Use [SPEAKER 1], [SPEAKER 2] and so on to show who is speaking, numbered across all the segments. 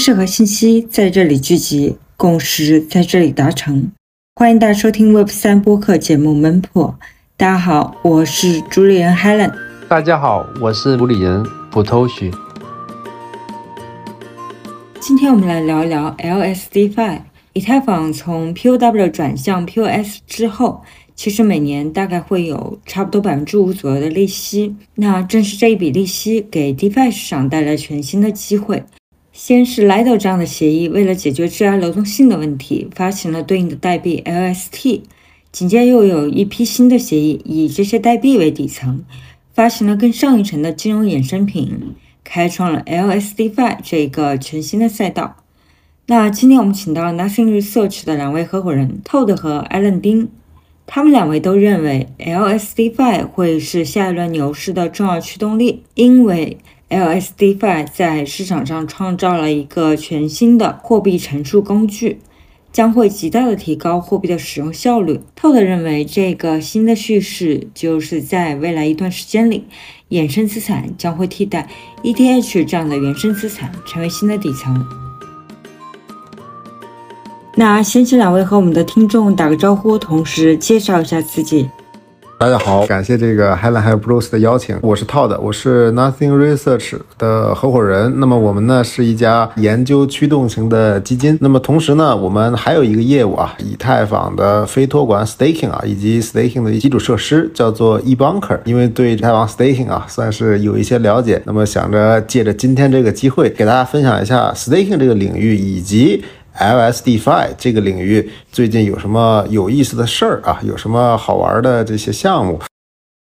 [SPEAKER 1] 识和信息在这里聚集，共识在这里达成。欢迎大家收听 Web 三播客节目《门破》。大家好，我是主理人 Helen。
[SPEAKER 2] 大家好，我是主理人普偷许。
[SPEAKER 1] 今天我们来聊一聊 LSDFi。以太坊从 POW 转向 POS 之后，其实每年大概会有差不多百分之五左右的利息。那正是这一笔利息给 DeFi 市场带来全新的机会。先是 Lido 这样的协议，为了解决质押流动性的问题，发行了对应的代币 LST。紧接又有一批新的协议，以这些代币为底层，发行了更上一层的金融衍生品，开创了 LSDFi 这个全新的赛道。那今天我们请到了 Nothing Research 的两位合伙人 Todd 和 Alan 丁，他们两位都认为 LSDFi 会是下一轮牛市的重要驱动力，因为 LSDFi 在市场上创造了一个全新的货币陈述工具，将会极大的提高货币的使用效率。Todd 认为这个新的叙事就是在未来一段时间里，衍生资产将会替代 ETH 这样的原生资产，成为新的底层。那先请两位和我们的听众打个招呼，同时介绍一下自己。
[SPEAKER 3] 大家好，感谢这个 Helen 还有 Bruce 的邀请，我是 Todd，我是 Nothing Research 的合伙人。那么我们呢是一家研究驱动型的基金。那么同时呢，我们还有一个业务啊，以太坊的非托管 Staking 啊，以及 Staking 的基础设施叫做 eBunker。因为对以太坊 Staking 啊算是有一些了解，那么想着借着今天这个机会，给大家分享一下 Staking 这个领域以及。LSDFi 这个领域最近有什么有意思的事儿啊？有什么好玩的这些项目？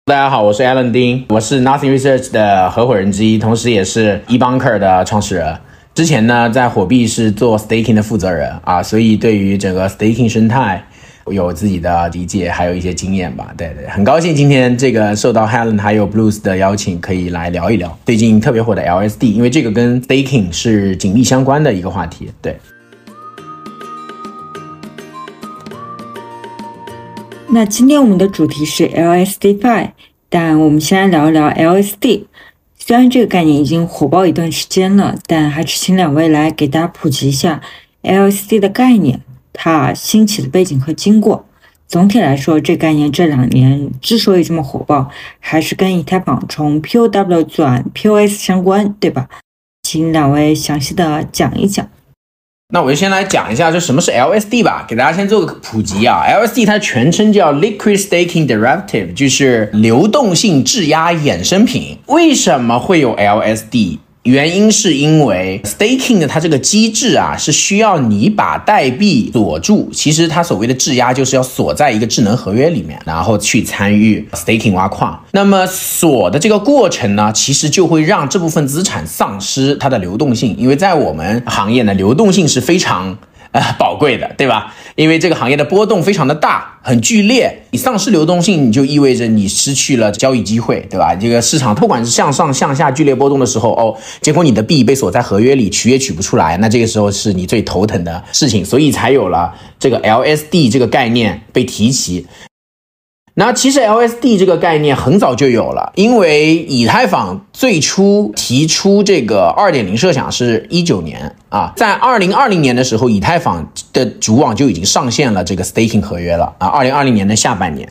[SPEAKER 4] 大家好，我是 Alan 丁，我是 Nothing Research 的合伙人之一，同时也是 eBunker 的创始人。之前呢，在火币是做 Staking 的负责人啊，所以对于整个 Staking 生态有自己的理解，还有一些经验吧。对对，很高兴今天这个受到 Helen 还有 Blues 的邀请，可以来聊一聊最近特别火的 LSD，因为这个跟 Staking 是紧密相关的一个话题。对。
[SPEAKER 1] 那今天我们的主题是 LSDFi，但我们先来聊一聊 LSD。虽然这个概念已经火爆一段时间了，但还是请两位来给大家普及一下 LSD 的概念，它兴起的背景和经过。总体来说，这概念这两年之所以这么火爆，还是跟以太坊从 POW 转 POS 相关，对吧？请两位详细的讲一讲。
[SPEAKER 4] 那我就先来讲一下就什么是 LSD 吧，给大家先做个普及啊。LSD 它全称叫 Liquid Staking Derivative，就是流动性质押衍生品。为什么会有 LSD？原因是因为 staking 的它这个机制啊，是需要你把代币锁住。其实它所谓的质押就是要锁在一个智能合约里面，然后去参与 staking 挖矿。那么锁的这个过程呢，其实就会让这部分资产丧失它的流动性，因为在我们行业呢，流动性是非常。宝贵的，对吧？因为这个行业的波动非常的大，很剧烈。你丧失流动性，你就意味着你失去了交易机会，对吧？这个市场不管是向上向下剧烈波动的时候，哦，结果你的币被锁在合约里，取也取不出来，那这个时候是你最头疼的事情，所以才有了这个 LSD 这个概念被提起。那其实 LSD 这个概念很早就有了，因为以太坊最初提出这个二点零设想是一九年啊，在二零二零年的时候，以太坊的主网就已经上线了这个 staking 合约了啊，二零二零年的下半年。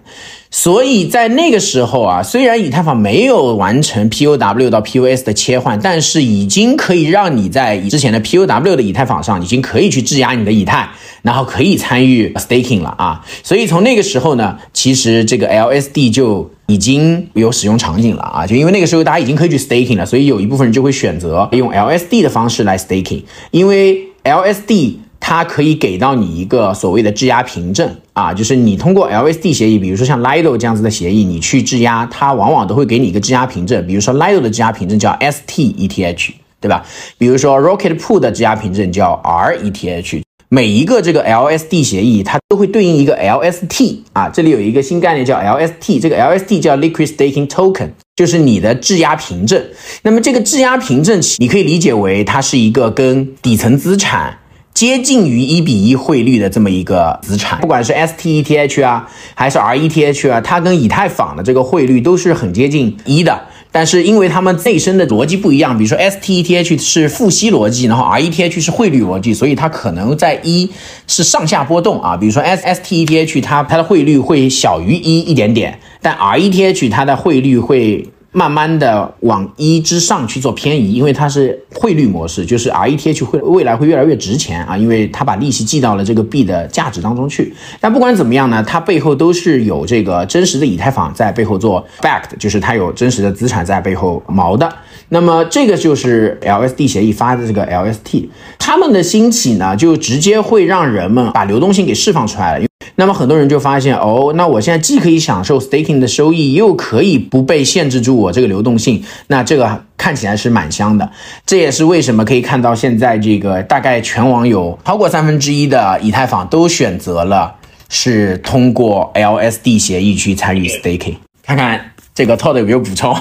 [SPEAKER 4] 所以在那个时候啊，虽然以太坊没有完成 POW 到 POS 的切换，但是已经可以让你在之前的 POW 的以太坊上，已经可以去质押你的以太，然后可以参与 staking 了啊。所以从那个时候呢，其实这个 LSD 就已经有使用场景了啊。就因为那个时候大家已经可以去 staking 了，所以有一部分人就会选择用 LSD 的方式来 staking，因为 LSD。它可以给到你一个所谓的质押凭证啊，就是你通过 LSD 协议，比如说像 Lido 这样子的协议，你去质押，它往往都会给你一个质押凭证。比如说 Lido 的质押凭证叫 STETH，对吧？比如说 Rocket Pool 的质押凭证叫 RETH。每一个这个 LSD 协议，它都会对应一个 LST 啊。这里有一个新概念叫 LST，这个 LST 叫 Liquid Staking Token，就是你的质押凭证。那么这个质押凭证，你可以理解为它是一个跟底层资产。接近于一比一汇率的这么一个资产，不管是 STETH 啊，还是 RETH 啊，它跟以太坊的这个汇率都是很接近一的。但是因为它们内生的逻辑不一样，比如说 STETH 是付息逻辑，然后 RETH 是汇率逻辑，所以它可能在一是上下波动啊。比如说 S STETH 它它的汇率会小于一一点点，但 RETH 它的汇率会。慢慢的往一之上去做偏移，因为它是汇率模式，就是 RETH 会未来会越来越值钱啊，因为它把利息记到了这个币的价值当中去。但不管怎么样呢，它背后都是有这个真实的以太坊在背后做 backed，就是它有真实的资产在背后锚的。那么这个就是 LSD 协议发的这个 LST，他们的兴起呢，就直接会让人们把流动性给释放出来了。那么很多人就发现，哦，那我现在既可以享受 staking 的收益，又可以不被限制住我这个流动性，那这个看起来是蛮香的。这也是为什么可以看到现在这个大概全网有超过三分之一的以太坊都选择了是通过 LSD 协议去参与 staking。看看这个 Todd 有没有补充？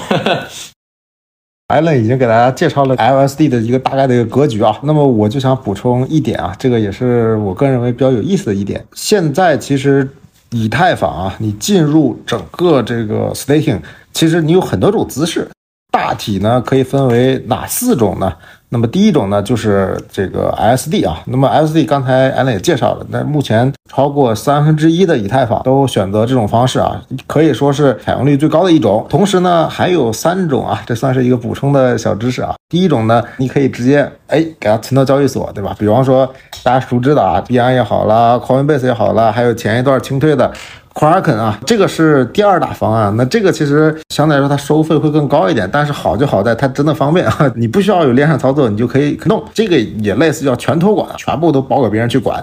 [SPEAKER 3] 艾伦已经给大家介绍了 LSD 的一个大概的一个格局啊，那么我就想补充一点啊，这个也是我个人认为比较有意思的一点。现在其实以太坊啊，你进入整个这个 staking，其实你有很多种姿势，大体呢可以分为哪四种呢？那么第一种呢，就是这个 S D 啊。那么 S D 刚才安磊也介绍了，那目前超过三分之一的以太坊都选择这种方式啊，可以说是采用率最高的一种。同时呢，还有三种啊，这算是一个补充的小知识啊。第一种呢，你可以直接哎给它存到交易所，对吧？比方说大家熟知的啊，币安也好啦，Coinbase 也好啦，还有前一段清退的。Kraken 啊，这个是第二大方案。那这个其实相对来说它收费会更高一点，但是好就好在它真的方便啊，你不需要有链上操作，你就可以弄。这个也类似叫全托管，全部都包给别人去管。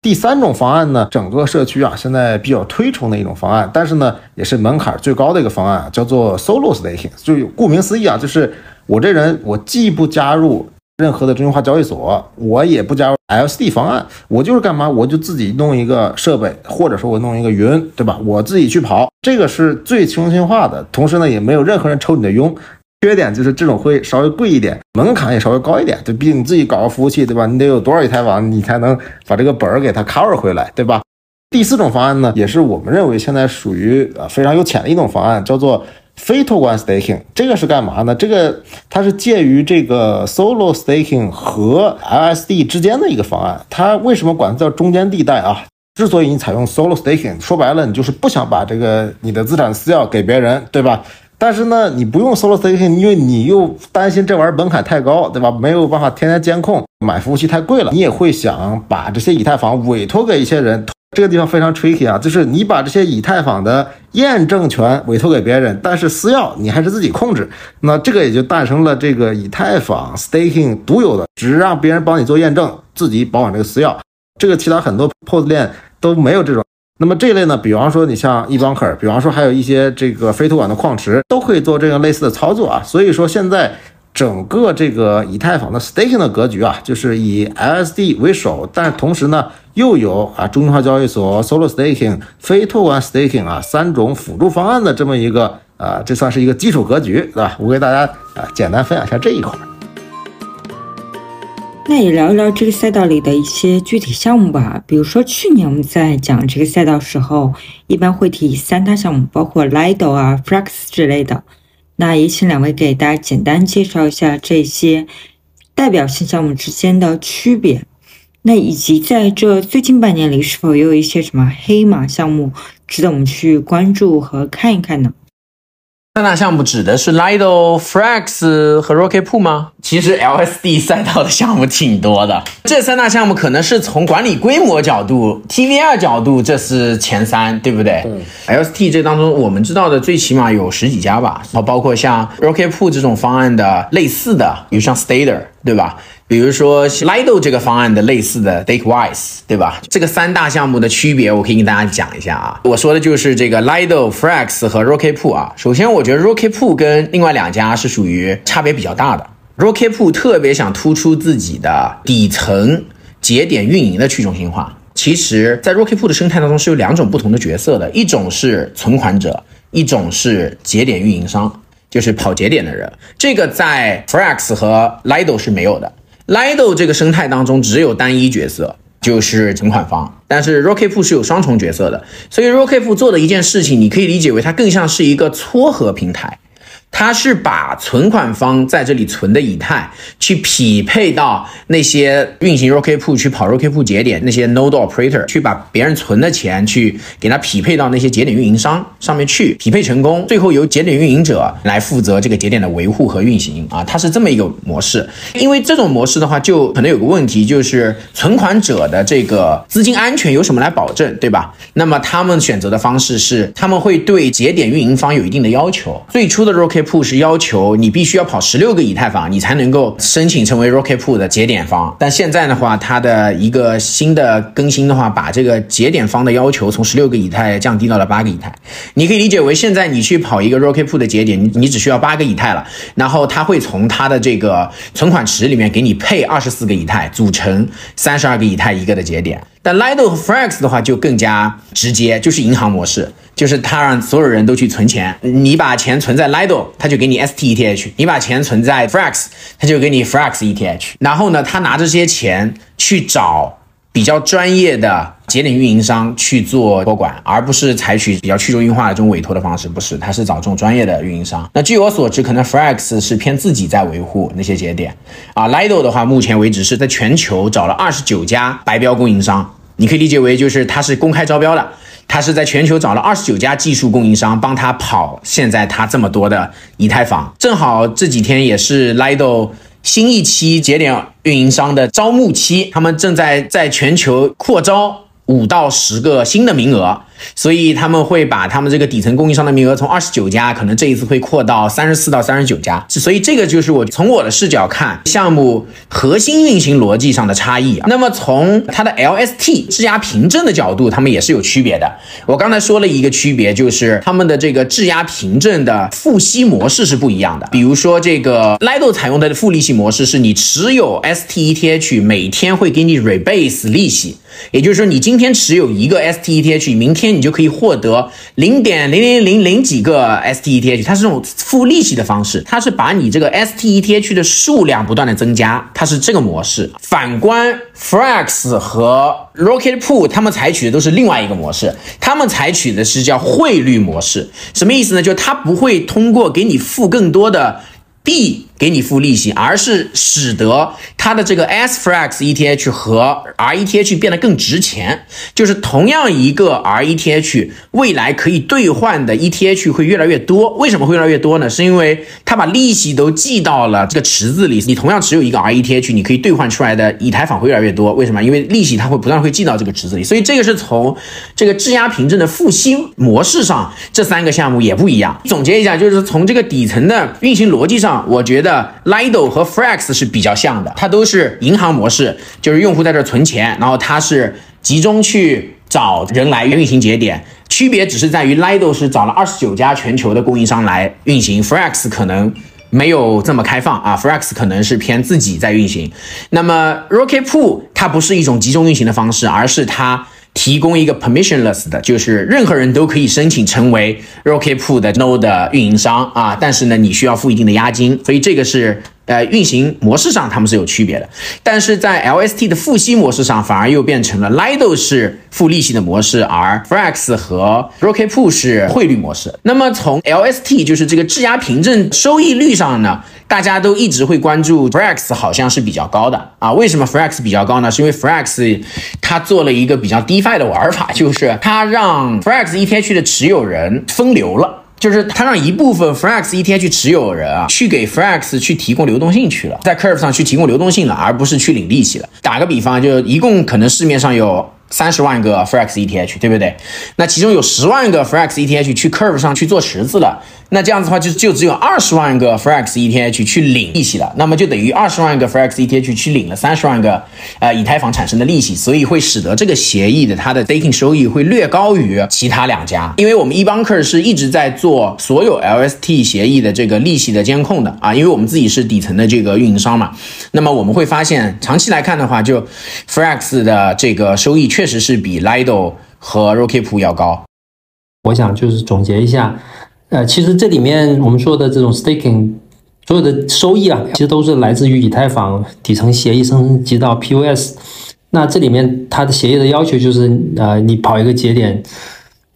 [SPEAKER 3] 第三种方案呢，整个社区啊现在比较推崇的一种方案，但是呢也是门槛最高的一个方案，叫做 Solo Staking。就顾名思义啊，就是我这人我既不加入。任何的中心化交易所，我也不加入 LSD 方案，我就是干嘛？我就自己弄一个设备，或者说我弄一个云，对吧？我自己去跑，这个是最中心化的，同时呢，也没有任何人抽你的佣。缺点就是这种会稍微贵一点，门槛也稍微高一点。就毕竟你自己搞个服务器，对吧？你得有多少一台网，你才能把这个本儿给它 cover 回来，对吧？第四种方案呢，也是我们认为现在属于呃非常有潜的一种方案，叫做。非托管 staking 这个是干嘛呢？这个它是介于这个 solo staking 和 LSD 之间的一个方案。它为什么管它叫中间地带啊？之所以你采用 solo staking，说白了你就是不想把这个你的资产私钥给别人，对吧？但是呢，你不用 solo staking，因为你又担心这玩意儿门槛太高，对吧？没有办法天天监控，买服务器太贵了。你也会想把这些以太坊委托给一些人。这个地方非常 tricky 啊，就是你把这些以太坊的验证权委托给别人，但是私钥你还是自己控制，那这个也就诞生了这个以太坊 staking 独有的，只让别人帮你做验证，自己保管这个私钥。这个其他很多 POS 链都没有这种。那么这一类呢，比方说你像 eBanker，比方说还有一些这个非托管的矿池，都可以做这样类似的操作啊。所以说现在。整个这个以太坊的 staking 的格局啊，就是以 LSD 为首，但同时呢，又有啊中心化交易所、solo staking、非托管 staking 啊三种辅助方案的这么一个啊，这算是一个基础格局，对吧？我给大家啊简单分享一下这一块。
[SPEAKER 1] 那也聊一聊这个赛道里的一些具体项目吧。比如说去年我们在讲这个赛道时候，一般会提三大项目，包括 Lido 啊、Flex 之类的。那也请两位给大家简单介绍一下这些代表性项目之间的区别，那以及在这最近半年里，是否也有一些什么黑马项目值得我们去关注和看一看呢？
[SPEAKER 4] 三大项目指的是 Lido、Frax 和 Rocket Pool 吗？其实 LSD 赛道的项目挺多的。这三大项目可能是从管理规模角度、TVR 角度，这是前三，对不对？嗯。LST 这当中，我们知道的最起码有十几家吧，然后包括像 Rocket Pool 这种方案的类似的，比如像 Stader，对吧？比如说 Lido 这个方案的类似的 Stakewise，对吧？这个三大项目的区别，我可以跟大家讲一下啊。我说的就是这个 Lido、Frax 和 Rocket Pool 啊。首先，我觉得 Rocket Pool 跟另外两家是属于差别比较大的。Rocket Pool 特别想突出自己的底层节点运营的去中心化。其实，在 Rocket Pool 的生态当中是有两种不同的角色的，一种是存款者，一种是节点运营商，就是跑节点的人。这个在 Frax 和 Lido 是没有的。Lido 这个生态当中只有单一角色，就是存款方，但是 Rocket Pool 是有双重角色的，所以 Rocket Pool 做的一件事情，你可以理解为它更像是一个撮合平台，它是把存款方在这里存的以太去匹配到那些运行 Rocket Pool 去跑 Rocket Pool 节点那些 Node Operator 去把别人存的钱去给它匹配到那些节点运营商上面去，匹配成功，最后由节点运营者来负责这个节点的维护和运行啊，它是这么一个模式。因为这种模式的话，就可能有个问题，就是存款者的这个资金安全由什么来保证，对吧？那么他们选择的方式是，他们会对节点运营方有一定的要求。最初的 Rocket Po 是要求你必须要跑十六个以太坊，你才能够申请成为 Rocket Pool 的节点方。但现在的话，它的一个新的更新的话，把这个节点方的要求从十六个以太降低到了八个以太。你可以理解为，现在你去跑一个 Rocket Pool 的节点，你你只需要八个以太了，然后它会从它的这个存款池里面给你配二十四个以太，组成三十二个以太一个的节点。但 Lido 和 Frax 的话就更加直接，就是银行模式，就是他让所有人都去存钱。你把钱存在 Lido，它就给你 STETH；你把钱存在 Frax，它就给你 Frax ETH。然后呢，他拿着这些钱去找比较专业的节点运营商去做托管，而不是采取比较去中心化的这种委托的方式。不是，他是找这种专业的运营商。那据我所知，可能 Frax 是偏自己在维护那些节点啊。Lido 的话，目前为止是在全球找了二十九家白标供应商。你可以理解为，就是它是公开招标的，它是在全球找了二十九家技术供应商帮他跑现在他这么多的以太坊。正好这几天也是 Lido 新一期节点运营商的招募期，他们正在在全球扩招五到十个新的名额。所以他们会把他们这个底层供应商的名额从二十九家，可能这一次会扩到三十四到三十九家。所以这个就是我从我的视角看项目核心运行逻辑上的差异。那么从它的 LST 质押凭证的角度，他们也是有区别的。我刚才说了一个区别，就是他们的这个质押凭证的付息模式是不一样的。比如说这个 Lido 采用的付利息模式是你持有 STETH，每天会给你 rebase 利息，也就是说你今天持有一个 STETH，明天。你就可以获得零点零零零零几个 STETH，它是这种付利息的方式，它是把你这个 STETH 的数量不断的增加，它是这个模式。反观 Frax 和 Rocket Pool，他们采取的都是另外一个模式，他们采取的是叫汇率模式，什么意思呢？就是它不会通过给你付更多的币。给你付利息，而是使得它的这个 S Frax ETH 和 RETH 变得更值钱。就是同样一个 RETH，未来可以兑换的 ETH 会越来越多。为什么会越来越多呢？是因为它把利息都记到了这个池子里。你同样持有一个 RETH，你可以兑换出来的以太坊会越来越多。为什么？因为利息它会不断会记到这个池子里。所以这个是从这个质押凭证的付息模式上，这三个项目也不一样。总结一下，就是从这个底层的运行逻辑上，我觉得。Lido 和 Frax 是比较像的，它都是银行模式，就是用户在这存钱，然后它是集中去找人来运行节点，区别只是在于 Lido 是找了二十九家全球的供应商来运行，Frax 可能没有这么开放啊，Frax 可能是偏自己在运行。那么 Rocket Pool 它不是一种集中运行的方式，而是它。提供一个 permissionless 的，就是任何人都可以申请成为 Rocket Pool 的 Node 运营商啊，但是呢，你需要付一定的押金，所以这个是呃运行模式上他们是有区别的，但是在 LST 的付息模式上反而又变成了 Lido 是付利息的模式，而 Frax 和 Rocket Pool 是汇率模式。那么从 LST 就是这个质押凭证收益率上呢？大家都一直会关注 Frax，好像是比较高的啊？为什么 Frax 比较高呢？是因为 Frax 它做了一个比较 DeFi 的玩法，就是它让 Frax ETH 的持有人分流了，就是他让一部分 Frax ETH 持有人啊，去给 Frax 去提供流动性去了，在 Curve 上去提供流动性了，而不是去领利息了。打个比方，就一共可能市面上有。三十万个 Frax ETH，对不对？那其中有十万个 Frax ETH 去 Curve 上去做池子了，那这样子的话就就只有二十万个 Frax ETH 去领利息了，那么就等于二十万个 Frax ETH 去领了三十万个呃以太坊产生的利息，所以会使得这个协议的它的 staking 收益会略高于其他两家，因为我们 eBanker 是一直在做所有 LST 协议的这个利息的监控的啊，因为我们自己是底层的这个运营商嘛，那么我们会发现长期来看的话，就 Frax 的这个收益确。实是比 Lido 和 Rocket Pool 要高。
[SPEAKER 2] 我想就是总结一下，呃，其实这里面我们说的这种 staking 所有的收益啊，其实都是来自于以太坊底层协议升级到 POS。那这里面它的协议的要求就是，呃，你跑一个节点，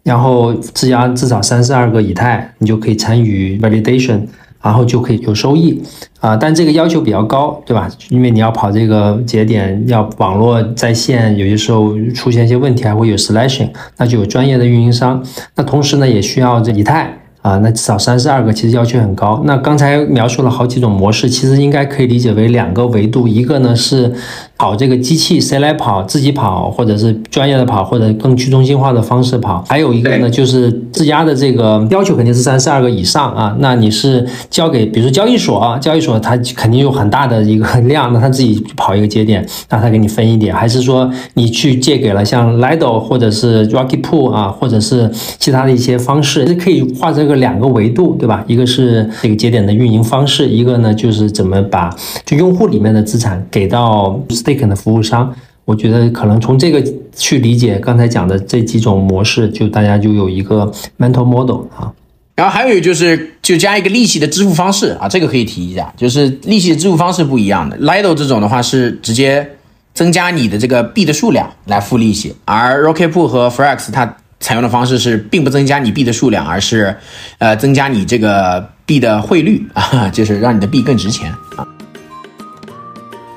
[SPEAKER 2] 然后质押至少三十二个以太，你就可以参与 validation。然后就可以有收益啊。但这个要求比较高，对吧？因为你要跑这个节点，要网络在线，有些时候出现一些问题，还会有 slashing，那就有专业的运营商。那同时呢，也需要这以太。啊，那至少三十二个，其实要求很高。那刚才描述了好几种模式，其实应该可以理解为两个维度，一个呢是跑这个机器谁来跑，自己跑，或者是专业的跑，或者更去中心化的方式跑。还有一个呢就是质押的这个要求肯定是三十二个以上啊。那你是交给，比如说交易所啊，交易所它肯定有很大的一个量，那它自己跑一个节点，那它给你分一点，还是说你去借给了像 Lido 或者是 Rocky Pool 啊，或者是其他的一些方式，这可以画这个。两个维度，对吧？一个是这个节点的运营方式，一个呢就是怎么把就用户里面的资产给到 Taken 的服务商。我觉得可能从这个去理解刚才讲的这几种模式，就大家就有一个 mental model 啊。
[SPEAKER 4] 然后还有就是，就加一个利息的支付方式啊，这个可以提一下，就是利息的支付方式不一样的。Lido 这种的话是直接增加你的这个币的数量来付利息，而 Rocket Pool 和 Frax 它。采用的方式是，并不增加你币的数量，而是，呃，增加你这个币的汇率啊，就是让你的币更值钱啊。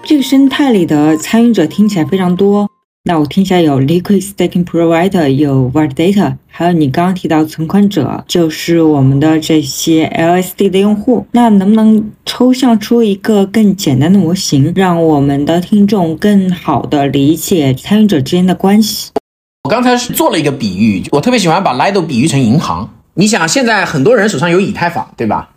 [SPEAKER 1] 这个生态里的参与者听起来非常多，那我听起来有 Liquid Staking Provider，有 Validator，还有你刚刚提到存款者，就是我们的这些 LSD 的用户。那能不能抽象出一个更简单的模型，让我们的听众更好的理解参与者之间的关系？
[SPEAKER 4] 我刚才是做了一个比喻，我特别喜欢把 Lido 比喻成银行。你想，现在很多人手上有以太坊，对吧？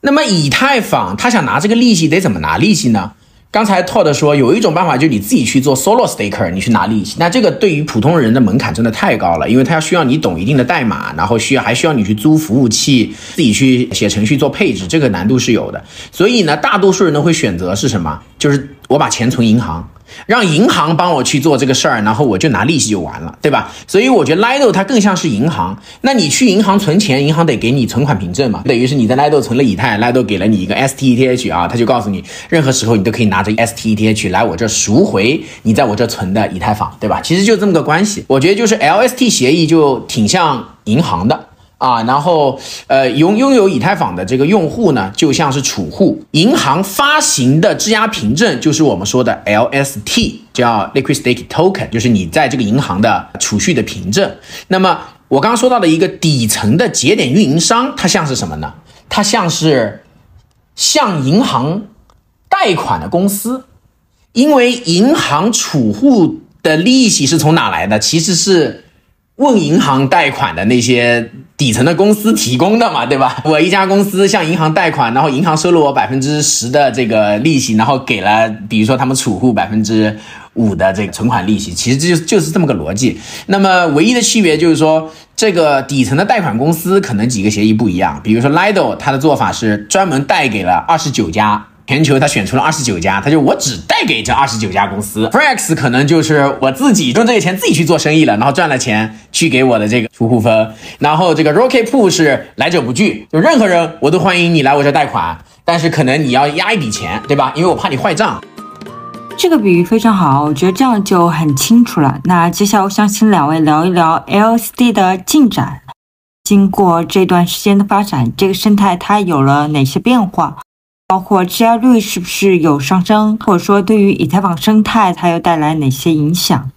[SPEAKER 4] 那么以太坊他想拿这个利息，得怎么拿利息呢？刚才 Todd 说有一种办法，就是你自己去做 Solo Staker，你去拿利息。那这个对于普通人的门槛真的太高了，因为他要需要你懂一定的代码，然后需要还需要你去租服务器，自己去写程序做配置，这个难度是有的。所以呢，大多数人都会选择是什么？就是我把钱存银行。让银行帮我去做这个事儿，然后我就拿利息就完了，对吧？所以我觉得 Lido 它更像是银行。那你去银行存钱，银行得给你存款凭证嘛，等于是你在 Lido 存了以太，Lido 给了你一个 STETH 啊，他就告诉你，任何时候你都可以拿着 STETH 来我这赎回你在我这存的以太坊，对吧？其实就这么个关系。我觉得就是 LST 协议就挺像银行的。啊，然后呃，拥拥有以太坊的这个用户呢，就像是储户，银行发行的质押凭证就是我们说的 LST，叫 Liquid Staking Token，就是你在这个银行的储蓄的凭证。那么我刚刚说到的一个底层的节点运营商，它像是什么呢？它像是向银行贷款的公司，因为银行储户的利息是从哪来的？其实是。问银行贷款的那些底层的公司提供的嘛，对吧？我一家公司向银行贷款，然后银行收了我百分之十的这个利息，然后给了比如说他们储户百分之五的这个存款利息，其实就就是这么个逻辑。那么唯一的区别就是说，这个底层的贷款公司可能几个协议不一样，比如说 Lido，它的做法是专门贷给了二十九家。全球他选出了二十九家，他就我只贷给这二十九家公司。Frax 可能就是我自己用这些钱自己去做生意了，然后赚了钱去给我的这个储户分。然后这个 Rocket Pool 是来者不拒，就任何人我都欢迎你来我这贷款，但是可能你要压一笔钱，对吧？因为我怕你坏账。
[SPEAKER 1] 这个比喻非常好，我觉得这样就很清楚了。那接下来我想请两位聊一聊 LSD 的进展。经过这段时间的发展，这个生态它有了哪些变化？包括质押率是不是有上升，或者说对于以太坊生态它又带来哪些影响？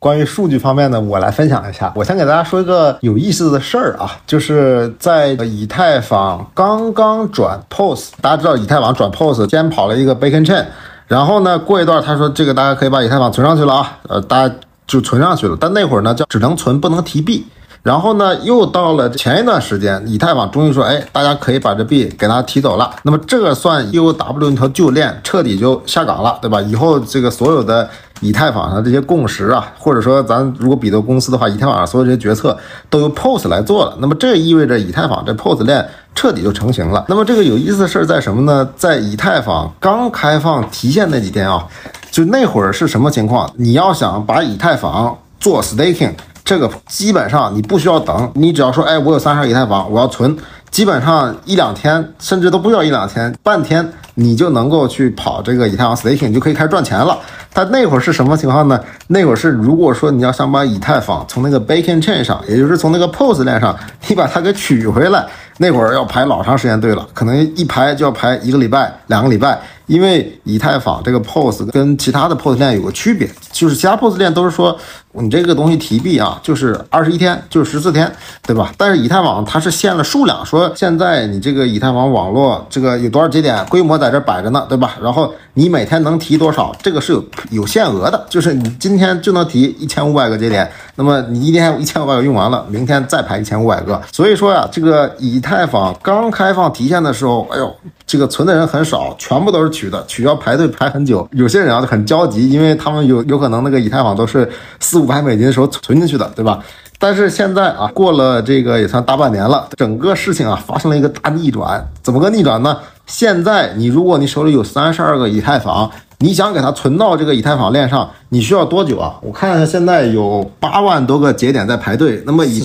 [SPEAKER 3] 关于数据方面呢，我来分享一下。我先给大家说一个有意思的事儿啊，就是在以太坊刚刚转 POS，大家知道以太坊转 POS 先跑了一个 Bacon Chain，然后呢，过一段他说这个大家可以把以太坊存上去了啊，呃，大家就存上去了。但那会儿呢叫只能存不能提币。然后呢，又到了前一段时间，以太坊终于说，哎，大家可以把这币给它提走了。那么这个算 UW 那条旧链彻底就下岗了，对吧？以后这个所有的以太坊上这些共识啊，或者说咱如果比作公司的话，以太坊上所有这些决策都由 POS 来做了。那么这意味着以太坊这 POS 链彻底就成型了。那么这个有意思的事儿在什么呢？在以太坊刚开放提现那几天啊，就那会儿是什么情况？你要想把以太坊做 staking。这个基本上你不需要等，你只要说，哎，我有三十二以太坊，我要存，基本上一两天，甚至都不需要一两天，半天你就能够去跑这个以太坊 staking，就可以开始赚钱了。但那会儿是什么情况呢？那会儿是如果说你要想把以太坊从那个 Bacon Chain 上，也就是从那个 POS 链上，你把它给取回来，那会儿要排老长时间队了，可能一排就要排一个礼拜、两个礼拜。因为以太坊这个 POS 跟其他的 POS 链有个区别，就是其他 POS 链都是说你这个东西提币啊，就是二十一天，就是十四天，对吧？但是以太坊它是限了数量，说现在你这个以太坊网络这个有多少节点，规模在这摆着呢，对吧？然后你每天能提多少，这个是有有限额的，就是你今天就能提一千五百个节点，那么你一天一千五百个用完了，明天再排一千五百个。所以说呀，这个以太坊刚开放提现的时候，哎呦，这个存的人很少，全部都是。取的取要排队排很久，有些人啊就很焦急，因为他们有有可能那个以太坊都是四五百美金的时候存进去的，对吧？但是现在啊，过了这个也算大半年了，整个事情啊发生了一个大逆转。怎么个逆转呢？现在你如果你手里有三十二个以太坊，你想给它存到这个以太坊链上，你需要多久啊？我看现在有八万多个节点在排队，那么以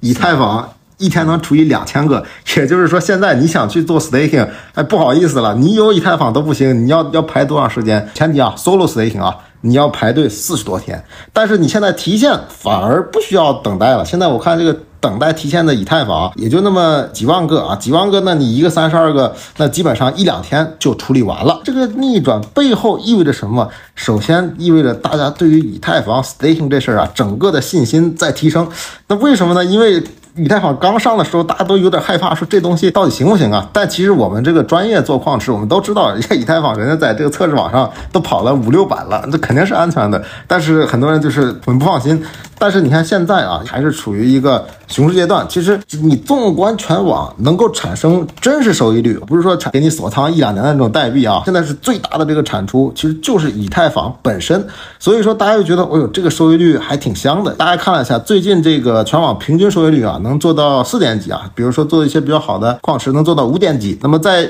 [SPEAKER 3] 以太坊。一天能除以两千个，也就是说，现在你想去做 staking，哎，不好意思了，你有以太坊都不行，你要要排多长时间？前提啊，solo staking 啊，你要排队四十多天。但是你现在提现反而不需要等待了。现在我看这个等待提现的以太坊也就那么几万个啊，几万个，那你一个三十二个，那基本上一两天就处理完了。这个逆转背后意味着什么？首先意味着大家对于以太坊 staking 这事儿啊，整个的信心在提升。那为什么呢？因为以太坊刚上的时候，大家都有点害怕，说这东西到底行不行啊？但其实我们这个专业做矿池，我们都知道，人家以太坊人家在这个测试网上都跑了五六版了，这肯定是安全的。但是很多人就是很不放心。但是你看现在啊，还是处于一个熊市阶段。其实你纵观全网，能够产生真实收益率，不是说产给你锁仓一两年的那种代币啊。现在是最大的这个产出，其实就是以太坊本身。所以说大家就觉得，哎呦，这个收益率还挺香的。大家看了一下最近这个全网平均收益率啊。能做到四点几啊？比如说做一些比较好的矿石，能做到五点几。那么在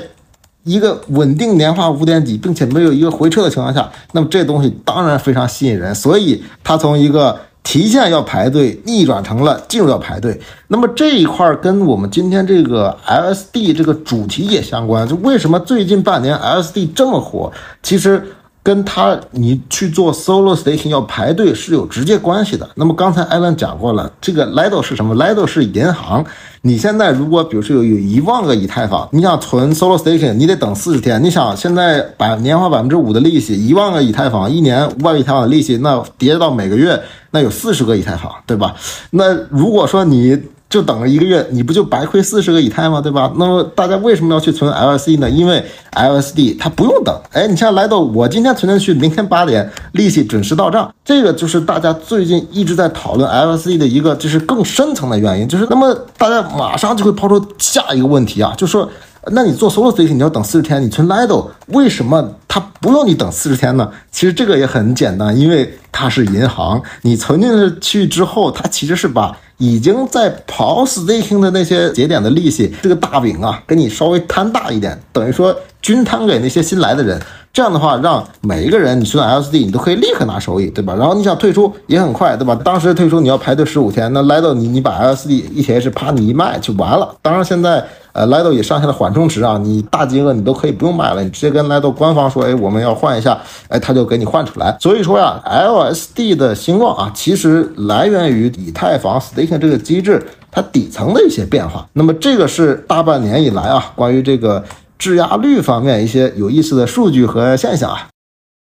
[SPEAKER 3] 一个稳定年化五点几，并且没有一个回撤的情况下，那么这东西当然非常吸引人。所以它从一个提现要排队，逆转成了进入要排队。那么这一块跟我们今天这个 LSD 这个主题也相关。就为什么最近半年 LSD 这么火？其实。跟他你去做 solo staking 要排队是有直接关系的。那么刚才艾伦讲过了，这个 Lido 是什么？Lido 是银行。你现在如果比如说有有一万个以太坊，你想存 solo staking，你得等四十天。你想现在百年化百分之五的利息，一万个以太坊一年五百以太坊的利息，那叠到每个月，那有四十个以太坊，对吧？那如果说你就等了一个月，你不就白亏四十个以太吗？对吧？那么大家为什么要去存 LSD 呢？因为 LSD 它不用等。哎，你像来到我今天存进去，明天八点利息准时到账，这个就是大家最近一直在讨论 LSD 的一个就是更深层的原因。就是那么大家马上就会抛出下一个问题啊，就说那你做 solo staking 你要等四十天，你存 Lido 为什么它不用你等四十天呢？其实这个也很简单，因为它是银行，你存进去之后，它其实是把。已经在跑 staking 的那些节点的利息，这个大饼啊，给你稍微摊大一点，等于说均摊给那些新来的人。这样的话，让每一个人你存 LSD，你都可以立刻拿收益，对吧？然后你想退出也很快，对吧？当时退出你要排队十五天，那来到你你把 LSD ETH 啪你一卖就完了。当然现在。呃，Lido 也上线了缓冲池啊，你大金额你都可以不用买了，你直接跟 Lido 官方说，哎，我们要换一下，哎，他就给你换出来。所以说呀，LSD 的兴旺啊，其实来源于以太坊 staking 这个机制它底层的一些变化。那么这个是大半年以来啊，关于这个质押率方面一些有意思的数据和现象啊。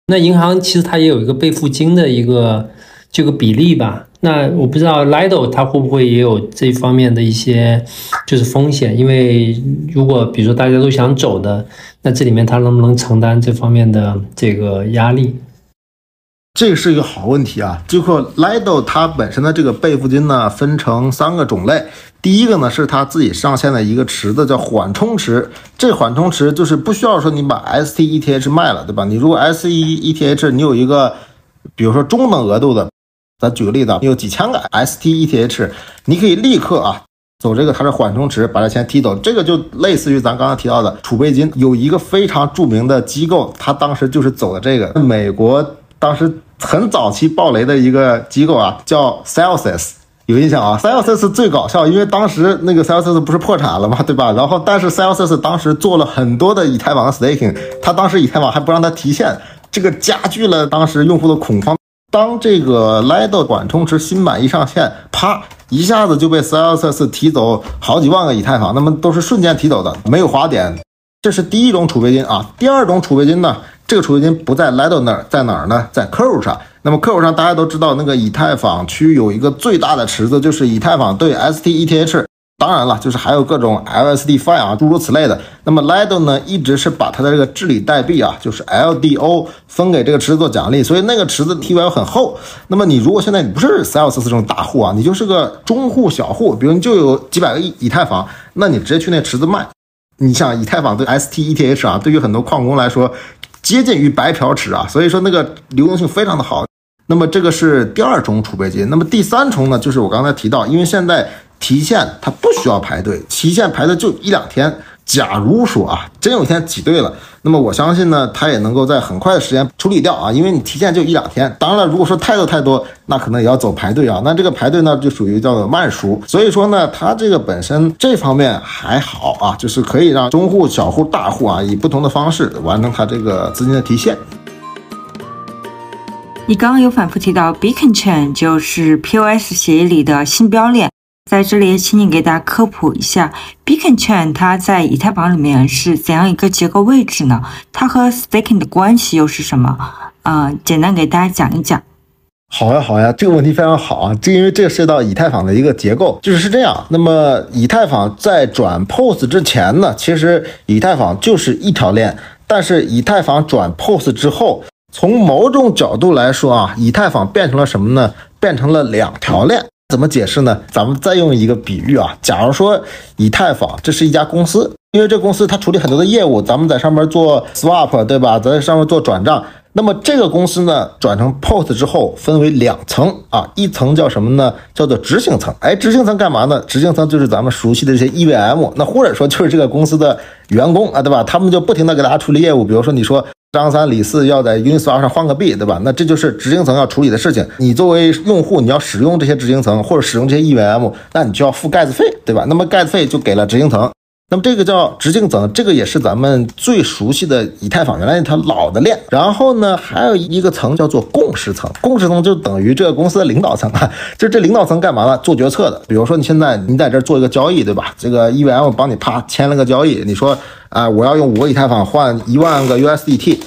[SPEAKER 2] 那银行其实它也有一个备付金的一个这个比例吧。那我不知道 Lido 它会不会也有这方面的一些就是风险，因为如果比如说大家都想走的，那这里面它能不能承担这方面的这个压力？
[SPEAKER 3] 这是一个好问题啊！就说 Lido 它本身的这个备付金呢，分成三个种类。第一个呢是它自己上线的一个池子，叫缓冲池。这缓冲池就是不需要说你把 STETH 卖了，对吧？你如果 STETH 你有一个，比如说中等额度的。咱举个例子，你有几千个 STETH，你可以立刻啊走这个它是缓冲池，把这钱提走。这个就类似于咱刚刚提到的储备金。有一个非常著名的机构，他当时就是走的这个。美国当时很早期爆雷的一个机构啊，叫 c e l s i s 有印象啊 c e l s i s 最搞笑，因为当时那个 c e l s i s 不是破产了嘛，对吧？然后但是 c e l s i s 当时做了很多的以太坊的 staking，他当时以太坊还不让他提现，这个加剧了当时用户的恐慌。当这个 Lido 缓冲池新版一上线，啪，一下子就被 Celsius 提走好几万个以太坊，那么都是瞬间提走的，没有滑点。这是第一种储备金啊。第二种储备金呢，这个储备金不在 Lido 那儿，在哪儿呢？在 Curve 上。那么 Curve 上大家都知道，那个以太坊区有一个最大的池子，就是以太坊对 stETH。当然了，就是还有各种 LSD-Fi 啊，诸如此类的。那么 Lido 呢，一直是把它的这个治理代币啊，就是 LDO 分给这个池子做奖励，所以那个池子 TVL 很厚。那么你如果现在你不是 Celsius 这种大户啊，你就是个中户小户，比如你就有几百个以以太坊，那你直接去那池子卖。你像以太坊对 stETH 啊，对于很多矿工来说，接近于白嫖池啊，所以说那个流动性非常的好。那么这个是第二重储备金。那么第三重呢，就是我刚才提到，因为现在。提现它不需要排队，提现排的就一两天。假如说啊，真有一天挤兑了，那么我相信呢，它也能够在很快的时间处理掉啊，因为你提现就一两天。当然了，如果说太多太多，那可能也要走排队啊。那这个排队呢，就属于叫做慢熟。所以说呢，它这个本身这方面还好啊，就是可以让中户、小户、大户啊，以不同的方式完成它这个资金的提现。
[SPEAKER 1] 你刚刚有反复提到 Beacon Chain，就是 POS 协议里的新标链。在这里，请你给大家科普一下，Beacon Chain 它在以太坊里面是怎样一个结构位置呢？它和 Staking 的关系又是什么？嗯，简单给大家讲一讲。
[SPEAKER 3] 好呀，好呀，这个问题非常好啊！这因为这个涉及到以太坊的一个结构，就是是这样。那么以太坊在转 POS 之前呢，其实以太坊就是一条链，但是以太坊转 POS 之后，从某种角度来说啊，以太坊变成了什么呢？变成了两条链。怎么解释呢？咱们再用一个比喻啊，假如说以太坊这是一家公司，因为这公司它处理很多的业务，咱们在上面做 swap，对吧？在上面做转账。那么这个公司呢，转成 POS 之后分为两层啊，一层叫什么呢？叫做执行层。哎，执行层干嘛呢？执行层就是咱们熟悉的这些 EVM，那或者说就是这个公司的员工啊，对吧？他们就不停的给大家处理业务，比如说你说。张三李四要在 Uniswap 上换个币，对吧？那这就是执行层要处理的事情。你作为用户，你要使用这些执行层或者使用这些 EVM，那你就要付盖子费，对吧？那么盖子费就给了执行层。那么这个叫直径层，这个也是咱们最熟悉的以太坊原来那条老的链。然后呢，还有一个层叫做共识层，共识层就等于这个公司的领导层啊。就这领导层干嘛了？做决策的。比如说你现在你在这做一个交易，对吧？这个 EVM 帮你啪签了个交易，你说啊，我要用五个以太坊换一万个 USDT。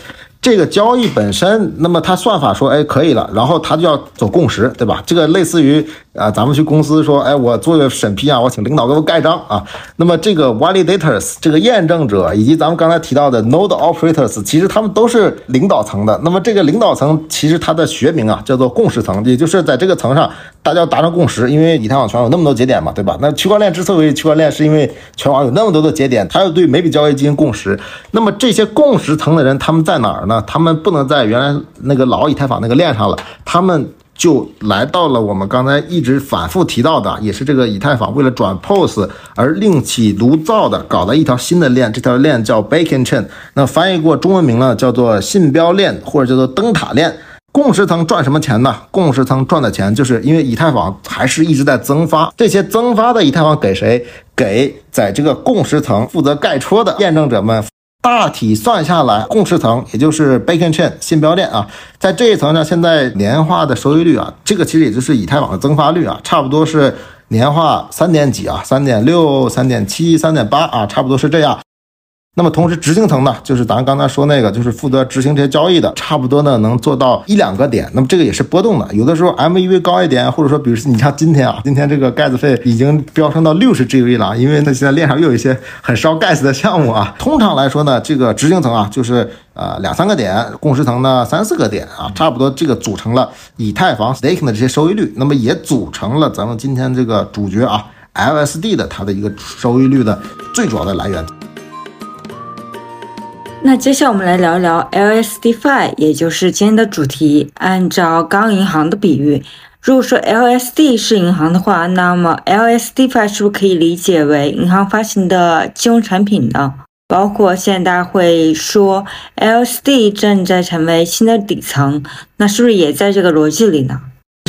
[SPEAKER 3] 这个交易本身，那么它算法说，哎，可以了，然后它就要走共识，对吧？这个类似于啊，咱们去公司说，哎，我做个审批啊，我请领导给我盖章啊。那么这个 validators 这个验证者，以及咱们刚才提到的 node operators，其实他们都是领导层的。那么这个领导层其实它的学名啊，叫做共识层，也就是在这个层上，大家达成共识。因为以太网全网有那么多节点嘛，对吧？那区块链之所以区块链，是因为全网有那么多的节点，它要对每笔交易进行共识。那么这些共识层的人，他们在哪儿呢？啊他们不能在原来那个老以太坊那个链上了，他们就来到了我们刚才一直反复提到的，也是这个以太坊为了转 POS 而另起炉灶的，搞了一条新的链，这条链叫 Bacon Chain，那翻译过中文名呢，叫做信标链或者叫做灯塔链。共识层赚什么钱呢？共识层赚的钱就是因为以太坊还是一直在增发，这些增发的以太坊给谁？给在这个共识层负责盖戳的验证者们。大体算下来，共识层也就是 Bacon Chain 信标链啊，在这一层呢，现在年化的收益率啊，这个其实也就是以太坊的增发率啊，差不多是年化三点几啊，三点六、三点七、三点八啊，差不多是这样。那么同时，执行层呢，就是咱刚才说那个，就是负责执行这些交易的，差不多呢能做到一两个点。那么这个也是波动的，有的时候 MEV 高一点，或者说，比如说你像今天啊，今天这个盖子费已经飙升到六十 GV 了，因为呢现在链上又有一些很烧盖子的项目啊。通常来说呢，这个执行层啊，就是呃两三个点，共识层呢三四个点啊，差不多这个组成了以太坊 staking 的这些收益率，那么也组成了咱们今天这个主角啊 LSD 的它的一个收益率的最主要的来源。
[SPEAKER 1] 那接下来我们来聊一聊 LSDFi，也就是今天的主题。按照刚银行的比喻，如果说 LSD 是银行的话，那么 LSDFi 是不是可以理解为银行发行的金融产品呢？包括现在大家会说 LSD 正在成为新的底层，那是不是也在这个逻辑里呢？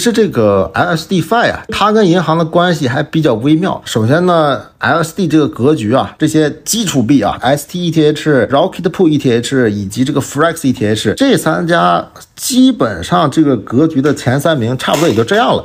[SPEAKER 3] 其实这个 LSDFi 啊，它跟银行的关系还比较微妙。首先呢，LSD 这个格局啊，这些基础币啊，stETH、Rocketpool ETH 以及这个 Frax ETH 这三家，基本上这个格局的前三名差不多也就这样了。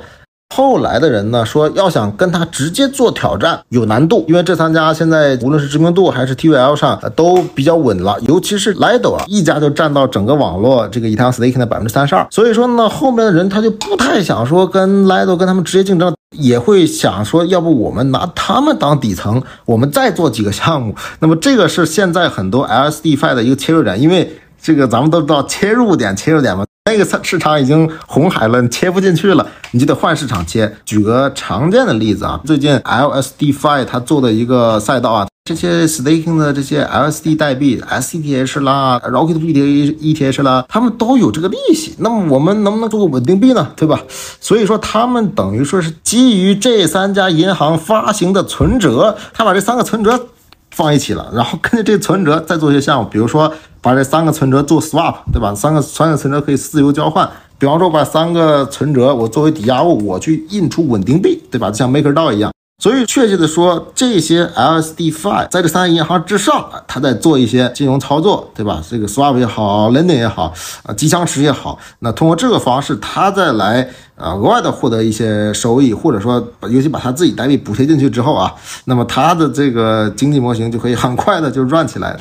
[SPEAKER 3] 后来的人呢说，要想跟他直接做挑战有难度，因为这三家现在无论是知名度还是 TVL 上都比较稳了，尤其是 Lido 啊，一家就占到整个网络这个以太坊 staking 的百分之三十二。所以说呢，后面的人他就不太想说跟 Lido 跟他们直接竞争，也会想说，要不我们拿他们当底层，我们再做几个项目。那么这个是现在很多 LSDFi 的一个切入点，因为这个咱们都知道切入点切入点嘛。那个市场已经红海了，你切不进去了，你就得换市场切。举个常见的例子啊，最近 LSDFi 它做的一个赛道啊，这些 staking 的这些 LSD 代币，SCTH 啦，Rocket ETH 啦，他们都有这个利息。那么我们能不能做个稳定币呢？对吧？所以说他们等于说是基于这三家银行发行的存折，他把这三个存折放一起了，然后根据这存折再做一些项目，比如说。把这三个存折做 swap，对吧？三个三个存折可以自由交换。比方说，把三个存折我作为抵押物，我去印出稳定币，对吧？就像 MakerDAO 一样。所以，确切的说，这些 LSDFi 在这三个银行之上，它在做一些金融操作，对吧？这个 swap 也好，lending 也好，啊，机枪池也好，那通过这个方式，它再来啊额外的获得一些收益，或者说，尤其把它自己代币补贴进去之后啊，那么它的这个经济模型就可以很快的就 run 起来。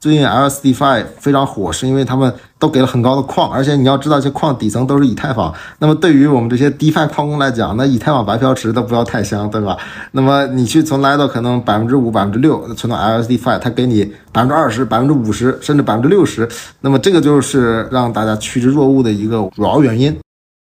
[SPEAKER 3] 最近 LSDFi 非常火，是因为他们都给了很高的矿，而且你要知道，这矿底层都是以太坊。那么对于我们这些 DeFi 矿工来讲，那以太坊白嫖池都不要太香，对吧？那么你去从来到可能百分之五、百分之六存到 LSDFi，它给你百分之二十、百分之五十，甚至百分之六十，那么这个就是让大家趋之若鹜的一个主要原因。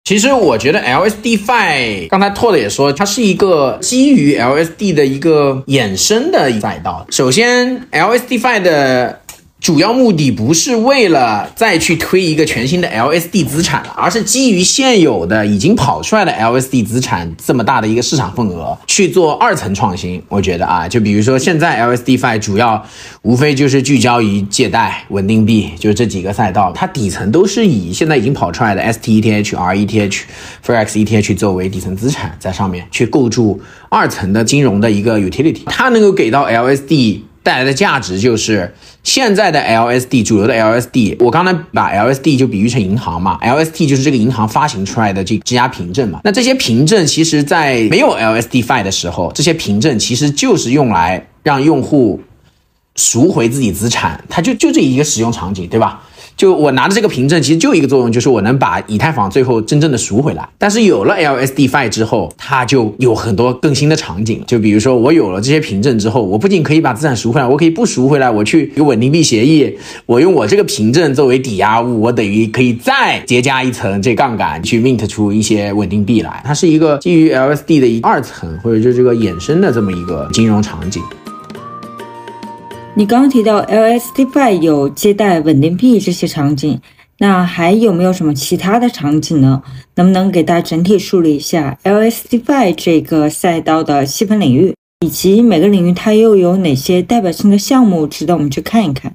[SPEAKER 4] 其实我觉得 LSDFi，刚才 Todd 也说，它是一个基于 LSD 的一个衍生的赛道。首先，LSDFi 的主要目的不是为了再去推一个全新的 LSD 资产了，而是基于现有的已经跑出来的 LSD 资产这么大的一个市场份额去做二层创新。我觉得啊，就比如说现在 LSDFi 主要无非就是聚焦于借贷、稳定币，就是这几个赛道，它底层都是以现在已经跑出来的 STETH、RETH、Forex ETH 作为底层资产，在上面去构筑二层的金融的一个 utility，它能够给到 LSD。带来的价值就是现在的 LSD 主流的 LSD，我刚才把 LSD 就比喻成银行嘛，LSD 就是这个银行发行出来的这质押凭证嘛。那这些凭证其实，在没有 LSDFi 的时候，这些凭证其实就是用来让用户赎回自己资产，它就就这一个使用场景，对吧？就我拿的这个凭证，其实就一个作用，就是我能把以太坊最后真正的赎回来。但是有了 LSDFi 之后，它就有很多更新的场景。就比如说，我有了这些凭证之后，我不仅可以把资产赎回来，我可以不赎回来，我去有稳定币协议，我用我这个凭证作为抵押物，我等于可以再叠加一层这杠杆，去 mint 出一些稳定币来。它是一个基于 LSD 的一二层，或者就这个衍生的这么一个金融场景。
[SPEAKER 1] 你刚刚提到 LSDFi 有借贷稳定币这些场景，那还有没有什么其他的场景呢？能不能给大家整体梳理一下 LSDFi 这个赛道的细分领域，以及每个领域它又有哪些代表性的项目值得我们去看一看？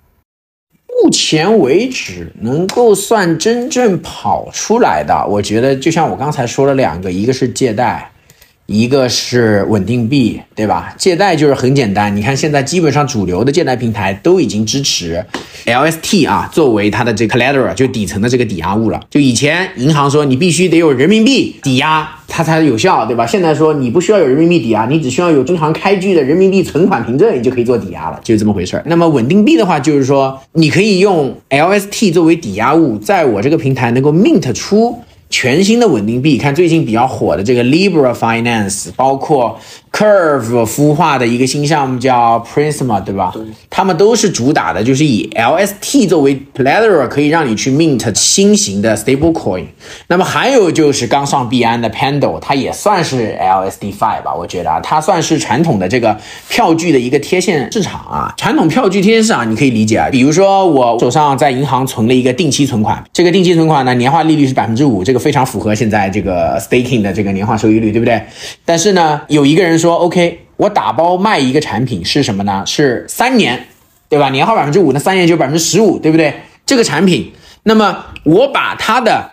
[SPEAKER 4] 目前为止，能够算真正跑出来的，我觉得就像我刚才说了两个，一个是借贷。一个是稳定币，对吧？借贷就是很简单，你看现在基本上主流的借贷平台都已经支持 LST 啊，作为它的这个 collateral 就底层的这个抵押物了。就以前银行说你必须得有人民币抵押，它才有效，对吧？现在说你不需要有人民币抵押，你只需要有银行开具的人民币存款凭证，你就可以做抵押了，就是这么回事儿。那么稳定币的话，就是说你可以用 LST 作为抵押物，在我这个平台能够 mint 出。全新的稳定币，看最近比较火的这个 Libra Finance，包括 Curve 孵化的一个新项目叫 Prisma，对吧？对，他们都是主打的，就是以 LST 作为 collateral，可以让你去 mint 新型的 stable coin。那么还有就是刚上币安的 Pando，它也算是 LSDFi 吧？我觉得啊，它算是传统的这个票据的一个贴现市场啊。传统票据贴现市场，你可以理解啊，比如说我手上在银行存了一个定期存款，这个定期存款呢，年化利率是百分之五，这非常符合现在这个 staking 的这个年化收益率，对不对？但是呢，有一个人说，OK，我打包卖一个产品是什么呢？是三年，对吧？年化百分之五，那三年就百分之十五，对不对？这个产品，那么我把它的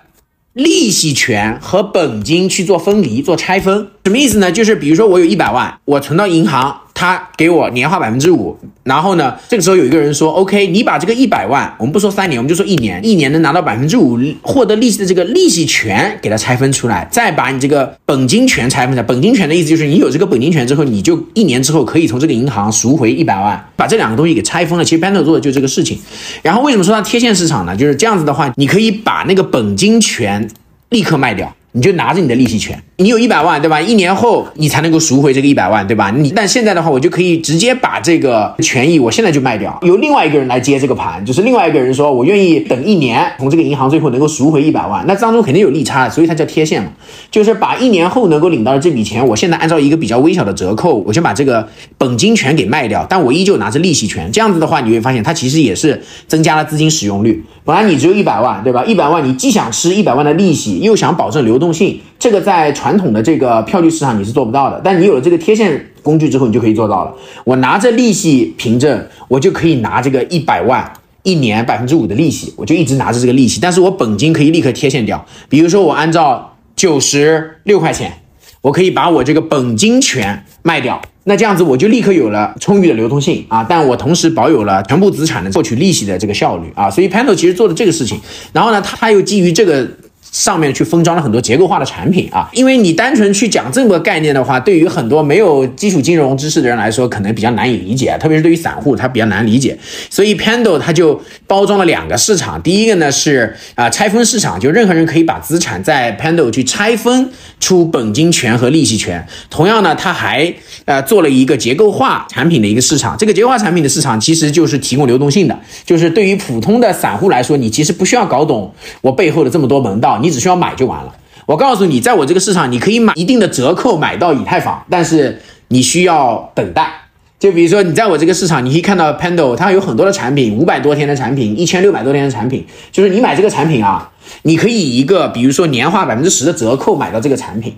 [SPEAKER 4] 利息权和本金去做分离、做拆分，什么意思呢？就是比如说我有一百万，我存到银行他给我年化百分之五，然后呢，这个时候有一个人说，OK，你把这个一百万，我们不说三年，我们就说一年，一年能拿到百分之五获得利息的这个利息权给它拆分出来，再把你这个本金权拆分出来。本金权的意思就是你有这个本金权之后，你就一年之后可以从这个银行赎回一百万，把这两个东西给拆分了。其实 Pando 做的就这个事情。然后为什么说它贴现市场呢？就是这样子的话，你可以把那个本金权立刻卖掉。你就拿着你的利息权，你有一百万，对吧？一年后你才能够赎回这个一百万，对吧？你但现在的话，我就可以直接把这个权益，我现在就卖掉，由另外一个人来接这个盘，就是另外一个人说我愿意等一年，从这个银行最后能够赎回一百万，那当中肯定有利差，所以它叫贴现嘛，就是把一年后能够领到的这笔钱，我现在按照一个比较微小的折扣，我先把这个本金权给卖掉，但我依旧拿着利息权，这样子的话，你会发现它其实也是增加了资金使用率。本来你只有一百万，对吧？一百万你既想吃一百万的利息，又想保证流动动性，这个在传统的这个票据市场你是做不到的。但你有了这个贴现工具之后，你就可以做到了。我拿着利息凭证，我就可以拿这个一百万一年百分之五的利息，我就一直拿着这个利息，但是我本金可以立刻贴现掉。比如说我按照九十六块钱，我可以把我这个本金权卖掉。那这样子我就立刻有了充裕的流动性啊，但我同时保有了全部资产的获取利息的这个效率啊，所以 Pando 其实做的这个事情，然后呢，他又基于这个。上面去封装了很多结构化的产品啊，因为你单纯去讲这么个概念的话，对于很多没有基础金融知识的人来说，可能比较难以理解，特别是对于散户，他比较难理解。所以 Pando 它就包装了两个市场，第一个呢是啊拆分市场，就任何人可以把资产在 Pando 去拆分出本金权和利息权。同样呢，它还呃做了一个结构化产品的一个市场，这个结构化产品的市场其实就是提供流动性的，就是对于普通的散户来说，你其实不需要搞懂我背后的这么多门道。你只需要买就完了。我告诉你，在我这个市场，你可以买一定的折扣买到以太坊，但是你需要等待。就比如说，你在我这个市场，你可以看到 Pando，它有很多的产品，五百多天的产品，一千六百多天的产品。就是你买这个产品啊，你可以以一个比如说年化百分之十的折扣买到这个产品，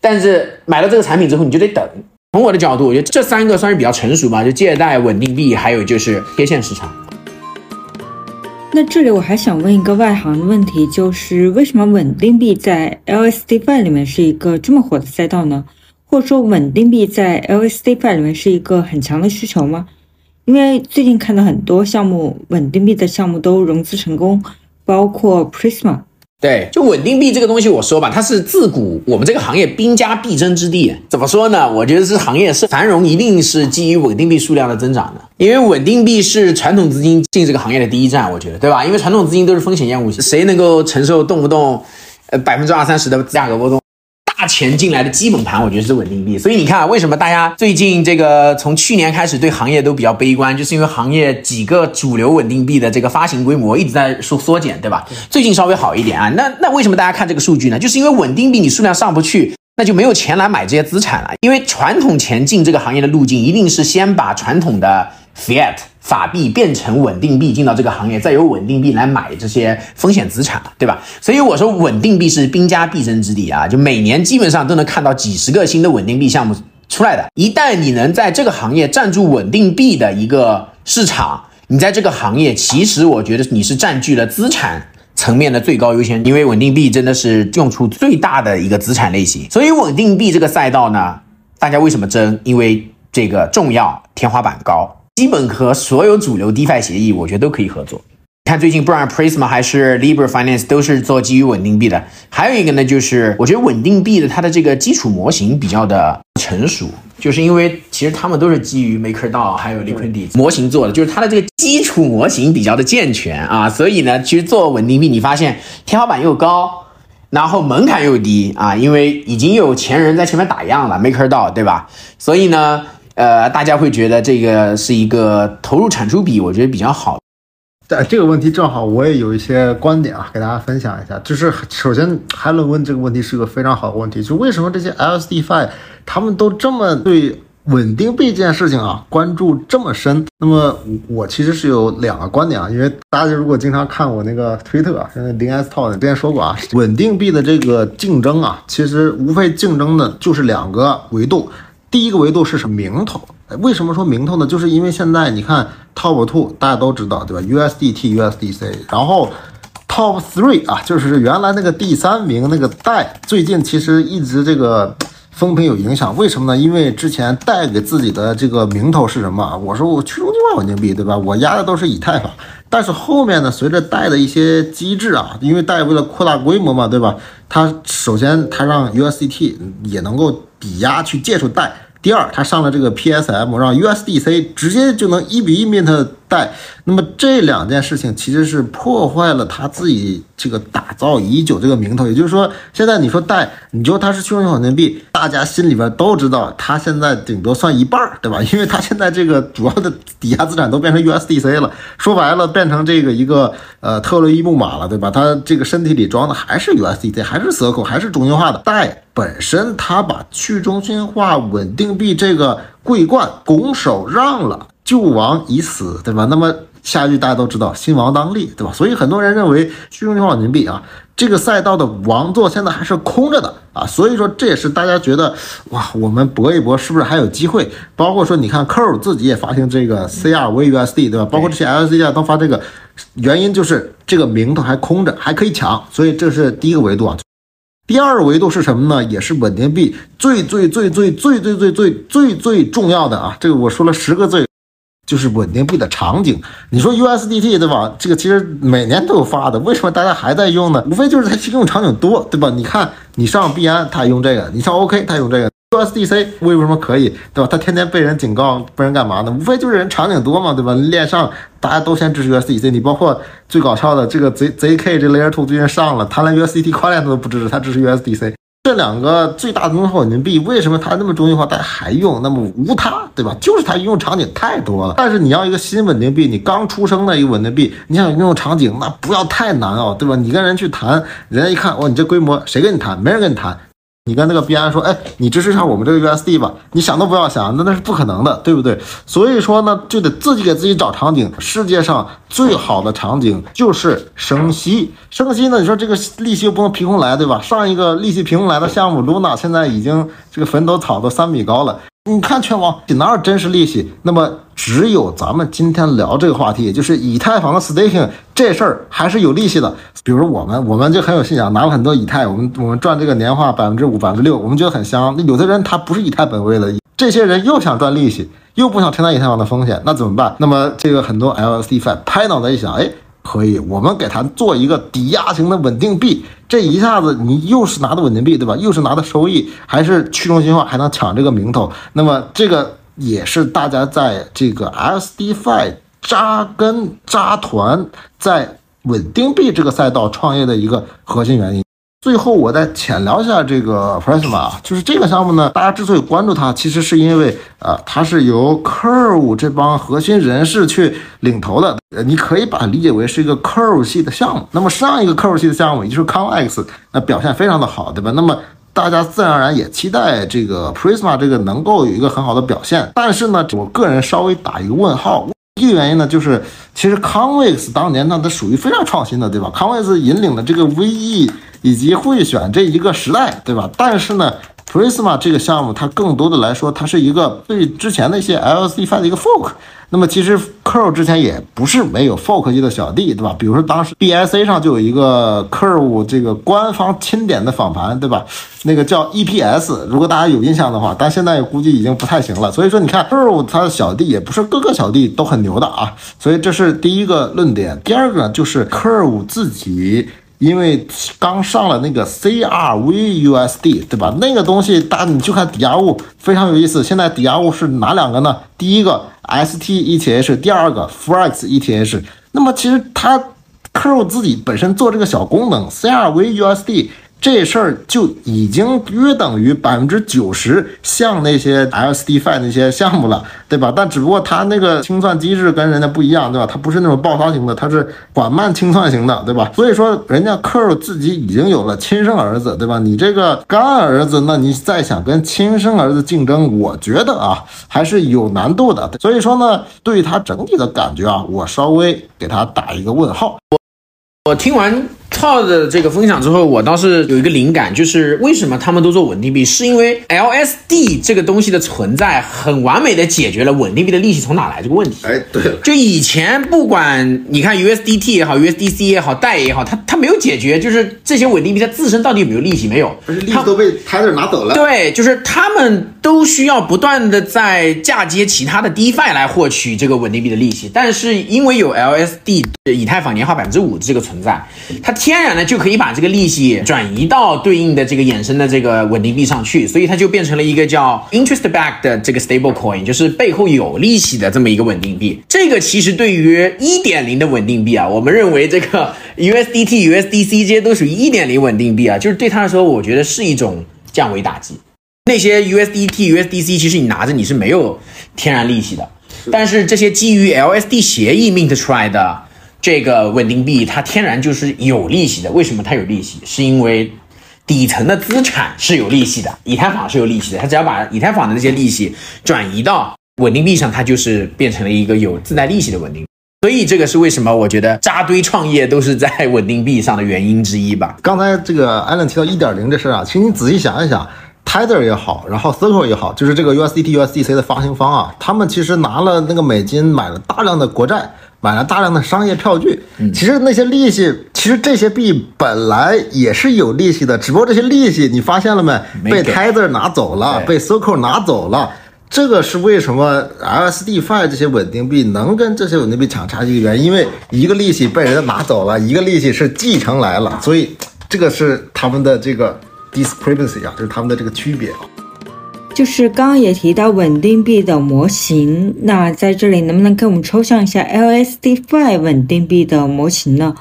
[SPEAKER 4] 但是买到这个产品之后，你就得等。从我的角度，我觉得这三个算是比较成熟吧，就借贷、稳定币，还有就是贴现市场。
[SPEAKER 1] 那这里我还想问一个外行的问题，就是为什么稳定币在 LSDFi 里面是一个这么火的赛道呢？或者说稳定币在 LSDFi 里面是一个很强的需求吗？因为最近看到很多项目稳定币的项目都融资成功，包括 Prisma。
[SPEAKER 4] 对，就稳定币这个东西，我说吧，它是自古我们这个行业兵家必争之地。怎么说呢？我觉得这行业是繁荣，一定是基于稳定币数量的增长的。因为稳定币是传统资金进这个行业的第一站，我觉得，对吧？因为传统资金都是风险厌恶型，谁能够承受动不动呃百分之二三十的价格波动？大钱进来的基本盘，我觉得是稳定币。所以你看，为什么大家最近这个从去年开始对行业都比较悲观，就是因为行业几个主流稳定币的这个发行规模一直在缩缩减，对吧？最近稍微好一点啊。那那为什么大家看这个数据呢？就是因为稳定币你数量上不去，那就没有钱来买这些资产了。因为传统钱进这个行业的路径，一定是先把传统的 fiat。法币变成稳定币进到这个行业，再由稳定币来买这些风险资产对吧？所以我说稳定币是兵家必争之地啊，就每年基本上都能看到几十个新的稳定币项目出来的。一旦你能在这个行业占住稳定币的一个市场，你在这个行业其实我觉得你是占据了资产层面的最高优先，因为稳定币真的是用处最大的一个资产类型。所以稳定币这个赛道呢，大家为什么争？因为这个重要，天花板高。基本和所有主流 DeFi 协议，我觉得都可以合作。看最近，不管 Prisma 还是 Libra Finance 都是做基于稳定币的。还有一个呢，就是我觉得稳定币的它的这个基础模型比较的成熟，就是因为其实他们都是基于 MakerDAO 还有 Liquidity 模型做的，就是它的这个基础模型比较的健全啊。所以呢，其实做稳定币，你发现天花板又高，然后门槛又低啊，因为已经有前人在前面打样了，MakerDAO 对吧？所以呢。呃，大家会觉得这个是一个投入产出比，我觉得比较好。
[SPEAKER 3] 在这个问题正好我也有一些观点啊，给大家分享一下。就是首先，海伦问这个问题是个非常好的问题，就为什么这些 LSDFi 他们都这么对稳定币这件事情啊关注这么深？那么我其实是有两个观点啊，因为大家如果经常看我那个推特啊，现在零 S 套的之前说过啊，稳定币的这个竞争啊，其实无非竞争的就是两个维度。第一个维度是什么名头？为什么说名头呢？就是因为现在你看 top two 大家都知道对吧？USDT、USDC，然后 top three 啊，就是原来那个第三名那个代，最近其实一直这个风评有影响。为什么呢？因为之前带给自己的这个名头是什么？我说我去中心化稳定币，对吧？我压的都是以太坊。但是后面呢，随着贷的一些机制啊，因为贷为了扩大规模嘛，对吧？它首先它让 USDT 也能够抵押去借出贷。第二，它上了这个 PSM，让 USDC 直接就能一比一 mint 贷。那么这两件事情其实是破坏了他自己这个打造已久这个名头。也就是说，现在你说贷，你说它是去中心化稳定币，大家心里边都知道，它现在顶多算一半，对吧？因为它现在这个主要的抵押资产都变成 USDC 了，说白了变成这个一个呃特洛伊木马了，对吧？它这个身体里装的还是 USDC，还是 Circle，还是中心化的贷本身，它把去中心化稳定币这个桂冠拱手让了。救亡已死，对吧？那么下一句大家都知道，新王当立，对吧？所以很多人认为虚中心化稳定币啊，这个赛道的王座现在还是空着的啊。所以说这也是大家觉得哇，我们搏一搏是不是还有机会？包括说你看 Curve 自己也发行这个 CRVUSD，对吧？包括这些 LC 啊都发这个，原因就是这个名头还空着，还可以抢。所以这是第一个维度啊。第二个维度是什么呢？也是稳定币最最最最最最最最最最重要的啊。这个我说了十个最。就是稳定币的场景，你说 USDT 对吧？这个其实每年都有发的，为什么大家还在用呢？无非就是它其中场景多，对吧？你看你上币安，它用这个；你上 OK，它用这个。USDC 为什么可以，对吧？它天天被人警告，被人干嘛呢？无非就是人场景多嘛，对吧？链上大家都先支持 USDC，你包括最搞笑的这个 Z ZK 这 Layer Two 最近上了，它连 USDT 跨链都不支持，它支持 USDC。这两个最大的中心化稳定币，为什么它那么中心化，大家还用？那么无它，对吧？就是它应用场景太多了。但是你要一个新稳定币，你刚出生的一个稳定币，你想应用场景，那不要太难哦，对吧？你跟人去谈，人家一看，哇，你这规模，谁跟你谈？没人跟你谈。你跟那个币安说，哎，你支持下我们这个 USD 吧？你想都不要想，那那是不可能的，对不对？所以说呢，就得自己给自己找场景。世界上最好的场景就是升息，升息呢，你说这个利息又不能凭空来，对吧？上一个利息凭空来的项目，Luna 现在已经这个坟头草都三米高了。你看全网哪有真实利息？那么只有咱们今天聊这个话题，就是以太坊的 staking 这事儿还是有利息的。比如我们，我们就很有信仰，拿了很多以太，我们我们赚这个年化百分之五、百分之六，我们觉得很香。那有的人他不是以太本位的，这些人又想赚利息，又不想承担以太坊的风险，那怎么办？那么这个很多 LSD f 拍脑袋一想，哎。可以，我们给他做一个抵押型的稳定币，这一下子你又是拿的稳定币，对吧？又是拿的收益，还是去中心化，还能抢这个名头。那么这个也是大家在这个 SDFi 扎根扎团在稳定币这个赛道创业的一个核心原因。最后，我再浅聊一下这个 Prisma，就是这个项目呢，大家之所以关注它，其实是因为啊，它是由 Curve 这帮核心人士去领头的。呃，你可以把它理解为是一个 Curve 系的项目。那么上一个 Curve 系的项目，也就是 Convex，那表现非常的好，对吧？那么大家自然而然也期待这个 Prisma 这个能够有一个很好的表现。但是呢，我个人稍微打一个问号。一个原因呢，就是其实 Convex 当年呢，它属于非常创新的，对吧？Convex 引领了这个 VE。以及会选这一个时代，对吧？但是呢，Prisma 这个项目，它更多的来说，它是一个对之前的一些 LC f i 的一个 fork。那么其实 Curve 之前也不是没有 fork 级的小弟，对吧？比如说当时 BSA 上就有一个 Curve 这个官方钦点的访盘，对吧？那个叫 EPS，如果大家有印象的话，但现在估计已经不太行了。所以说，你看 Curve 它的小弟也不是各个小弟都很牛的啊。所以这是第一个论点。第二个呢就是 Curve 自己。因为刚上了那个 CRVUSD，对吧？那个东西，大你就看抵押物非常有意思。现在抵押物是哪两个呢？第一个 STETH，第二个 FREX-ETH。那么其实它 Curve 自己本身做这个小功能 CRVUSD。这事儿就已经约等于百分之九十像那些 LSDFi 那些项目了，对吧？但只不过它那个清算机制跟人家不一样，对吧？它不是那种爆发型的，它是缓慢清算型的，对吧？所以说人家科尔自己已经有了亲生儿子，对吧？你这个干儿子，那你再想跟亲生儿子竞争，我觉得啊还是有难度的。所以说呢，对于它整体的感觉啊，我稍微给它打一个问号。
[SPEAKER 4] 我听完。套的这个分享之后，我倒是有一个灵感，就是为什么他们都做稳定币，是因为 LSD 这个东西的存在，很完美的解决了稳定币的利息从哪来这个问题。
[SPEAKER 3] 哎，对，
[SPEAKER 4] 就以前不管你看 USDT 也好，USDC 也好，贷也好，它它没有解决，就是这些稳定币它自身到底有没有利息没有？
[SPEAKER 3] 而且利息都被 Tether 拿走了。
[SPEAKER 4] 对，就是他们都需要不断的在嫁接其他的 DeFi 来获取这个稳定币的利息，但是因为有 LSD 以太坊年化百分之五的这个存在，它天然的就可以把这个利息转移到对应的这个衍生的这个稳定币上去，所以它就变成了一个叫 interest back 的这个 stable coin，就是背后有利息的这么一个稳定币。这个其实对于一点零的稳定币啊，我们认为这个 USDT、USDC 这些都属于一点零稳定币啊，就是对它来说，我觉得是一种降维打击。那些 USDT、USDC，其实你拿着你是没有天然利息的，但是这些基于 LSD 协议 mint 出来的这个稳定币，它天然就是有利息的。为什么它有利息？是因为底层的资产是有利息的，以太坊是有利息的。它只要把以太坊的那些利息转移到稳定币上，它就是变成了一个有自带利息的稳定币。所以这个是为什么我觉得扎堆创业都是在稳定币上的原因之一吧。
[SPEAKER 3] 刚才这个艾伦提到一点零这事儿啊，其实你仔细想一想。Tether 也好，然后 Circle 也好，就是这个 USDT、USDC 的发行方啊，他们其实拿了那个美金买了大量的国债，买了大量的商业票据。其实那些利息，其实这些币本来也是有利息的，只不过这些利息你发现了没？被 Tether 拿走了，被 Circle 拿走了。这个是为什么 LSD Fi 这些稳定币能跟这些稳定币抢差距的原因？因为一个利息被人家拿走了，一个利息是继承来了，所以这个是他们的这个。Discrepancy 啊，就是他们的这个区别啊。
[SPEAKER 1] 就是刚刚也提到稳定币的模型，那在这里能不能给我们抽象一下 LSDFi 稳定币的模型呢？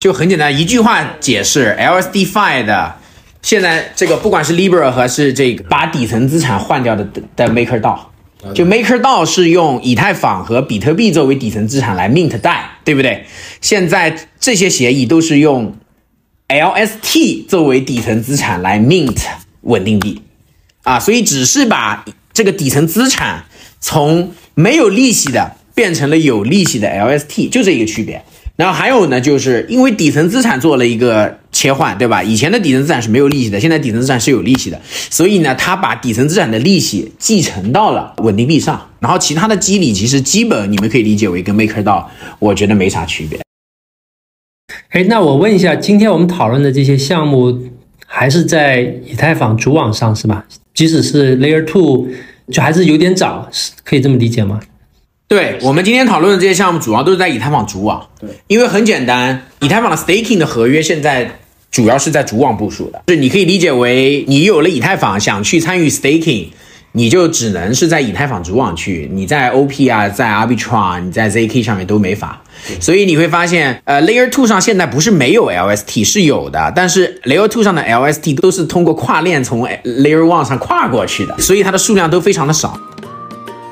[SPEAKER 4] 就很简单，一句话解释 LSDFi 的现在这个不管是 Libra 还是这个把底层资产换掉的的 MakerDAO，就 MakerDAO 是用以太坊和比特币作为底层资产来 mint 贷，对不对？现在这些协议都是用。LST 作为底层资产来 mint 稳定币，啊，所以只是把这个底层资产从没有利息的变成了有利息的 LST，就这一个区别。然后还有呢，就是因为底层资产做了一个切换，对吧？以前的底层资产是没有利息的，现在底层资产是有利息的，所以呢，他把底层资产的利息继承到了稳定币上。然后其他的机理其实基本你们可以理解为跟 MakerDAO，我觉得没啥区别。
[SPEAKER 2] 哎，那我问一下，今天我们讨论的这些项目还是在以太坊主网上是吧？即使是 Layer Two，就还是有点早，是可以这么理解吗？
[SPEAKER 4] 对我们今天讨论的这些项目，主要都是在以太坊主网。对，因为很简单，以太坊的 Staking 的合约现在主要是在主网部署的，是你可以理解为你有了以太坊，想去参与 Staking。你就只能是在以太坊主网去，你在 OP 啊，在 Arbitrum，你在 ZK 上面都没法。所以你会发现，呃，Layer Two 上现在不是没有 LST，是有的，但是 Layer Two 上的 LST 都是通过跨链从 Layer One 上跨过去的，所以它的数量都非常的少。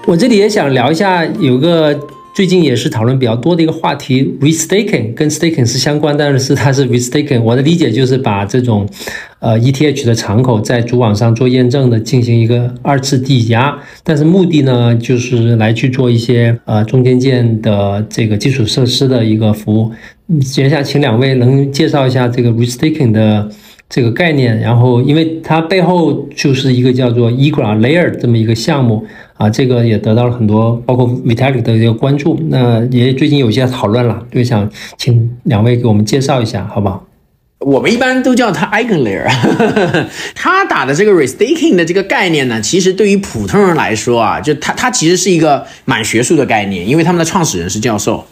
[SPEAKER 2] 我这里也想聊一下，有个。最近也是讨论比较多的一个话题，restaking 跟 staking 是相关，但是它是 restaking。我的理解就是把这种，呃，ETH 的敞口在主网上做验证的，进行一个二次抵押，但是目的呢，就是来去做一些呃中间件的这个基础设施的一个服务。接下来请两位能介绍一下这个 restaking 的这个概念，然后因为它背后就是一个叫做 Egra Layer 这么一个项目。啊，这个也得到了很多，包括 Vitalik 的一个关注。那也最近有一些讨论了，就想请两位给我们介绍一下，好不好？
[SPEAKER 4] 我们一般都叫他 Eigenlayer。他打的这个 Restaking 的这个概念呢，其实对于普通人来说啊，就他他其实是一个蛮学术的概念，因为他们的创始人是教授。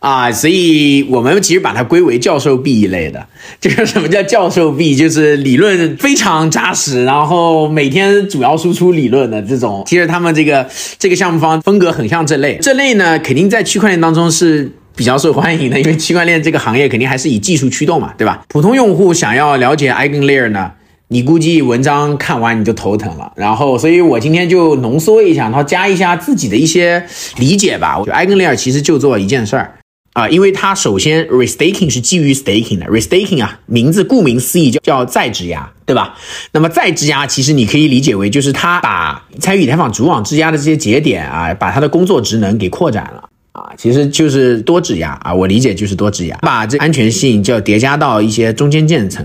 [SPEAKER 4] 啊，所以我们其实把它归为教授币一类的。这个什么叫教授币？就是理论非常扎实，然后每天主要输出理论的这种。其实他们这个这个项目方风格很像这类。这类呢，肯定在区块链当中是比较受欢迎的，因为区块链这个行业肯定还是以技术驱动嘛，对吧？普通用户想要了解 Eigenlayer 呢，你估计文章看完你就头疼了。然后，所以我今天就浓缩一下，然后加一下自己的一些理解吧。我觉得 Eigenlayer 其实就做一件事儿。啊，因为它首先 restaking 是基于 staking 的，restaking 啊，名字顾名思义叫叫再质押，对吧？那么再质押其实你可以理解为就是它把参与以太坊主网质押的这些节点啊，把它的工作职能给扩展了啊，其实就是多质押啊，我理解就是多质押，把这安全性就叠加到一些中间件层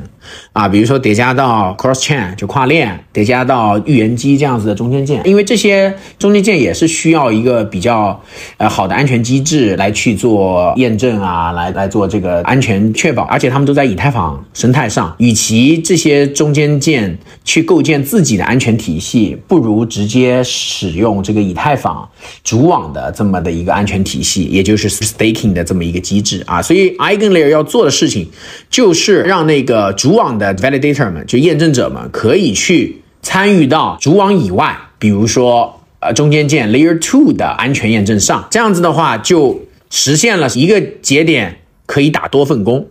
[SPEAKER 4] 啊，比如说叠加到 cross chain 就跨链，叠加到预言机这样子的中间件，因为这些中间件也是需要一个比较呃好的安全机制来去做验证啊，来来做这个安全确保，而且他们都在以太坊生态上，与其这些中间件去构建自己的安全体系，不如直接使用这个以太坊主网的这么的一个安全体系，也就是 staking 的这么一个机制啊。所以 EigenLayer 要做的事情，就是让那个主网的 validator 们，就验证者们，可以去参与到主网以外，比如说呃中间件 Layer Two 的安全验证上。这样子的话，就实现了一个节点可以打多份工。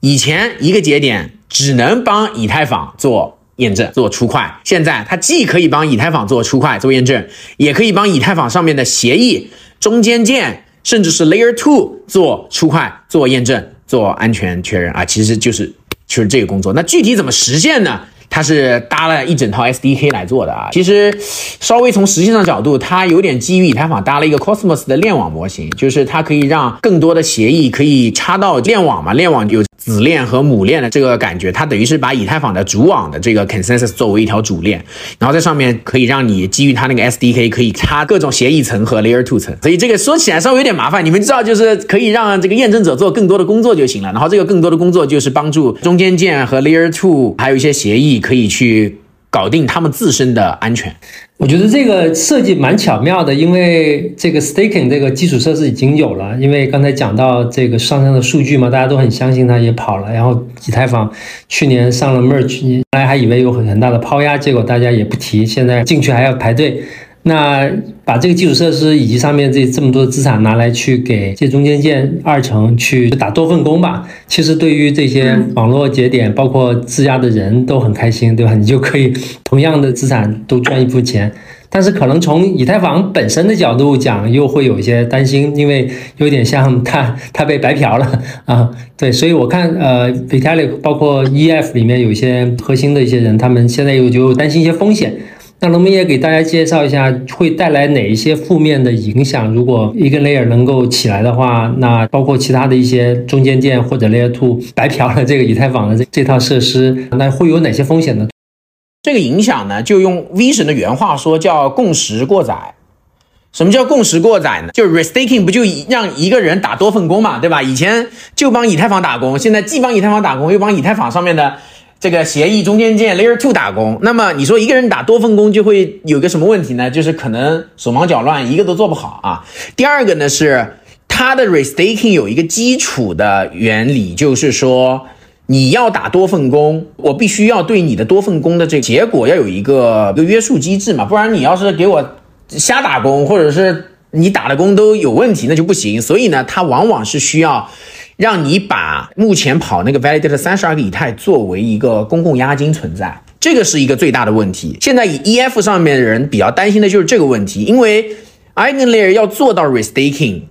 [SPEAKER 4] 以前一个节点只能帮以太坊做验证、做出块，现在它既可以帮以太坊做出块、做验证，也可以帮以太坊上面的协议、中间件，甚至是 Layer Two 做出块、做验证、做安全确认啊，其实就是就是这个工作。那具体怎么实现呢？它是搭了一整套 SDK 来做的啊。其实稍微从实际上角度，它有点基于以太坊搭了一个 Cosmos 的链网模型，就是它可以让更多的协议可以插到链网嘛，链网有子链和母链的这个感觉，它等于是把以太坊的主网的这个 consensus 作为一条主链，然后在上面可以让你基于它那个 SDK 可以插各种协议层和 Layer Two 层，所以这个说起来稍微有点麻烦。你们知道，就是可以让这个验证者做更多的工作就行了，然后这个更多的工作就是帮助中间件和 Layer Two 还有一些协议可以去搞定他们自身的安全。
[SPEAKER 2] 我觉得这个设计蛮巧妙的，因为这个 staking 这个基础设施已经有了。因为刚才讲到这个上升的数据嘛，大家都很相信它也跑了。然后以太坊去年上了 merge，本来还以为有很很大的抛压，结果大家也不提，现在进去还要排队。那把这个基础设施以及上面这这么多的资产拿来去给这中间件二层去打多份工吧，其实对于这些网络节点，包括自家的人都很开心，对吧？你就可以同样的资产都赚一部钱。但是可能从以太坊本身的角度讲，又会有一些担心，因为有点像它它被白嫖了 啊。对，所以我看呃，Vitalik 包括 EF 里面有一些核心的一些人，他们现在又就担心一些风险。那能不能也给大家介绍一下，会带来哪一些负面的影响？如果一个 layer 能够起来的话，那包括其他的一些中间件或者 layer two 白嫖了这个以太坊的这这套设施，那会有哪些风险呢？
[SPEAKER 4] 这个影响呢，就用 V 神的原话说，叫共识过载。什么叫共识过载呢？就是 restaking 不就让一个人打多份工嘛，对吧？以前就帮以太坊打工，现在既帮以太坊打工，又帮以太坊上面的。这个协议中间件 Layer Two 打工，那么你说一个人打多份工就会有个什么问题呢？就是可能手忙脚乱，一个都做不好啊。第二个呢是它的 restaking 有一个基础的原理，就是说你要打多份工，我必须要对你的多份工的这个结果要有一个一个约束机制嘛，不然你要是给我瞎打工，或者是你打的工都有问题，那就不行。所以呢，它往往是需要。让你把目前跑那个 validator 三十二个以太作为一个公共押金存在，这个是一个最大的问题。现在以 EF 上面的人比较担心的就是这个问题，因为 EigenLayer 要做到 restaking。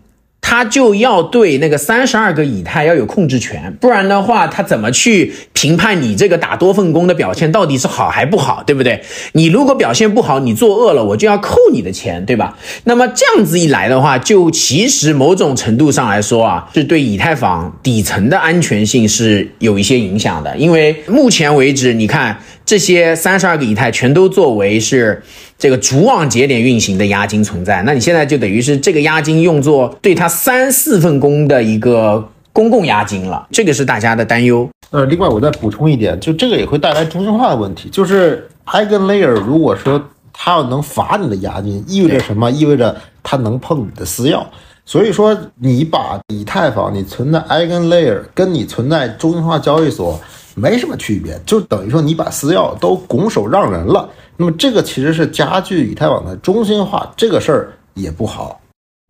[SPEAKER 4] 他就要对那个三十二个以太要有控制权，不然的话，他怎么去评判你这个打多份工的表现到底是好还不好，对不对？你如果表现不好，你作恶了，我就要扣你的钱，对吧？那么这样子一来的话，就其实某种程度上来说啊，是对以太坊底层的安全性是有一些影响的，因为目前为止，你看这些三十二个以太全都作为是。这个主网节点运行的押金存在，那你现在就等于是这个押金用作对它三四份工的一个公共押金了，这个是大家的担忧。
[SPEAKER 3] 呃，另外我再补充一点，就这个也会带来中心化的问题，就是 EigenLayer 如果说它要能罚你的押金，意味着什么？意味着它能碰你的私钥。所以说，你把以太坊你存在 EigenLayer 跟你存在中心化交易所没什么区别，就等于说你把私钥都拱手让人了。那么这个其实是加剧以太网的中心化，这个事儿也不好。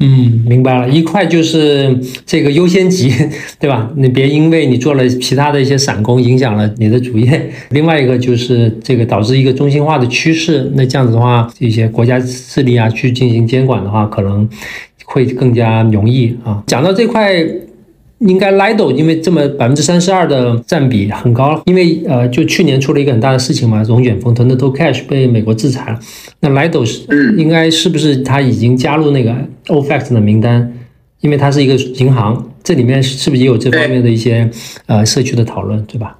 [SPEAKER 2] 嗯，明白了。一块就是这个优先级，对吧？你别因为你做了其他的一些散工，影响了你的主业。另外一个就是这个导致一个中心化的趋势。那这样子的话，这些国家势力啊去进行监管的话，可能会更加容易啊。讲到这块。应该 Lido 因为这么百分之三十二的占比很高，因为呃，就去年出了一个很大的事情嘛，从远峰腾的 Tocash 被美国制裁了。那 Lido 是应该是不是他已经加入那个 OFAC 的名单？因为它是一个银行，这里面是不是也有这方面的一些呃社区的讨论，对吧？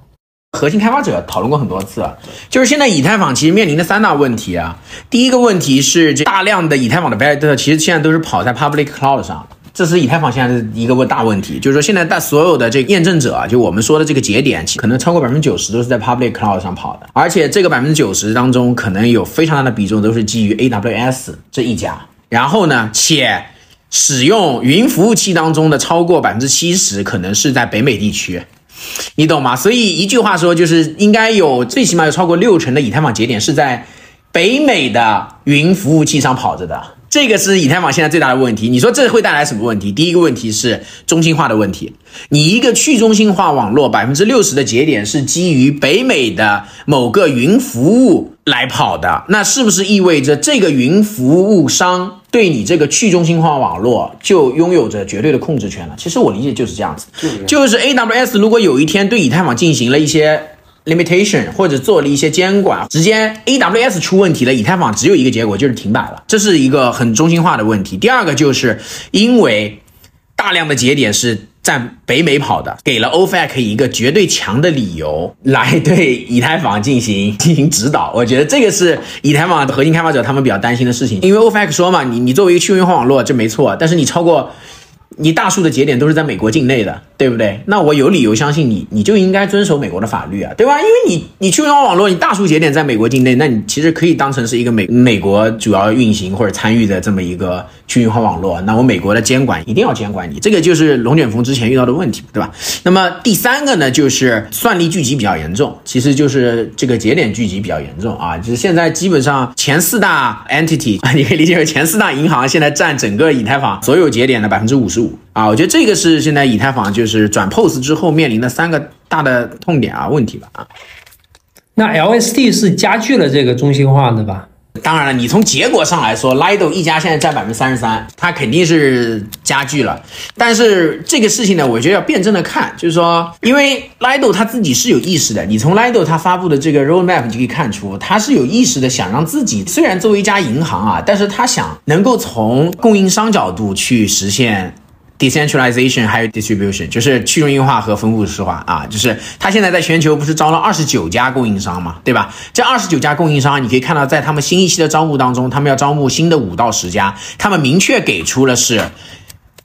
[SPEAKER 4] 核心开发者讨论过很多次，就是现在以太坊其实面临的三大问题啊。第一个问题是，这大量的以太坊的 validator 其实现在都是跑在 public cloud 上，这是以太坊现在的一个大问题。就是说，现在大所有的这个验证者啊，就我们说的这个节点，可能超过百分之九十都是在 public cloud 上跑的，而且这个百分之九十当中，可能有非常大的比重都是基于 AWS 这一家。然后呢，且使用云服务器当中的超过百分之七十，可能是在北美地区。你懂吗？所以一句话说，就是应该有最起码有超过六成的以太坊节点是在北美的云服务器上跑着的。这个是以太坊现在最大的问题。你说这会带来什么问题？第一个问题是中心化的问题。你一个去中心化网络，百分之六十的节点是基于北美的某个云服务来跑的，那是不是意味着这个云服务商？对你这个去中心化网络就拥有着绝对的控制权了。其实我理解就是这样子，就是 AWS 如果有一天对以太坊进行了一些 limitation 或者做了一些监管，直接 AWS 出问题了，以太坊只有一个结果就是停摆了，这是一个很中心化的问题。第二个就是因为大量的节点是。在北美跑的，给了 OFAC 一个绝对强的理由来对以太坊进行进行指导。我觉得这个是以太坊的核心开发者他们比较担心的事情，因为 OFAC 说嘛，你你作为一个去中心化网络，这没错，但是你超过。你大数的节点都是在美国境内的，对不对？那我有理由相信你，你就应该遵守美国的法律啊，对吧？因为你你去用网络，你大数节点在美国境内，那你其实可以当成是一个美美国主要运行或者参与的这么一个去中心化网络。那我美国的监管一定要监管你，这个就是龙卷风之前遇到的问题，对吧？那么第三个呢，就是算力聚集比较严重，其实就是这个节点聚集比较严重啊，就是现在基本上前四大 entity 啊，你可以理解为前四大银行现在占整个以太坊所有节点的百分之五十五。啊，我觉得这个是现在以太坊就是转 POS 之后面临的三个大的痛点啊问题吧啊。
[SPEAKER 2] 那 LSD 是加剧了这个中心化的吧？
[SPEAKER 4] 当然了，你从结果上来说，Lido 一家现在占百分之三十三，它肯定是加剧了。但是这个事情呢，我觉得要辩证的看，就是说，因为 Lido 它自己是有意识的，你从 Lido 它发布的这个 roadmap 就可以看出，它是有意识的，想让自己虽然作为一家银行啊，但是它想能够从供应商角度去实现。Decentralization 还有 distribution，就是去中心化和分布式化啊，就是他现在在全球不是招了二十九家供应商嘛，对吧？这二十九家供应商，你可以看到在他们新一期的招募当中，他们要招募新的五到十家，他们明确给出了是，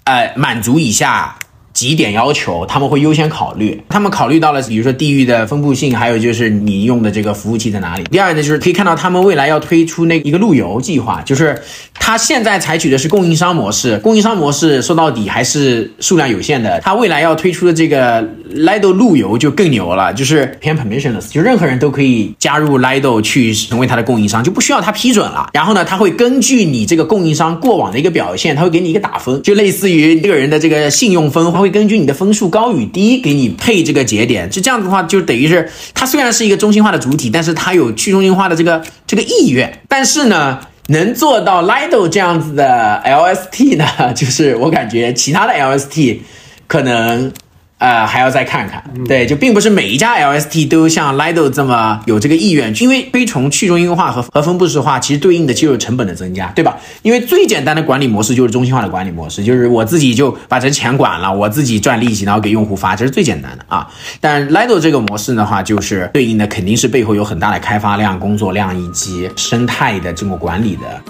[SPEAKER 4] 呃，满足以下。几点要求他们会优先考虑，他们考虑到了，比如说地域的分布性，还有就是你用的这个服务器在哪里。第二呢，就是可以看到他们未来要推出那一个路由计划，就是他现在采取的是供应商模式，供应商模式说到底还是数量有限的。他未来要推出的这个 Lido 路由就更牛了，就是偏 permissionless，就任何人都可以加入 Lido 去成为他的供应商，就不需要他批准了。然后呢，他会根据你这个供应商过往的一个表现，他会给你一个打分，就类似于这个人的这个信用分，会。根据你的分数高与低，给你配这个节点，就这样子的话，就等于是它虽然是一个中心化的主体，但是它有去中心化的这个这个意愿。但是呢，能做到 Lido 这样子的 LST 呢，就是我感觉其他的 LST 可能。呃，还要再看看，对，就并不是每一家 LST 都像 Lido 这么有这个意愿，因为推崇去中心化和和分布式化，其实对应的就是成本的增加，对吧？因为最简单的管理模式就是中心化的管理模式，就是我自己就把这钱管了，我自己赚利息，然后给用户发，这是最简单的啊。但 Lido 这个模式的话，就是对应的肯定是背后有很大的开发量、工作量以及生态的这么管理的。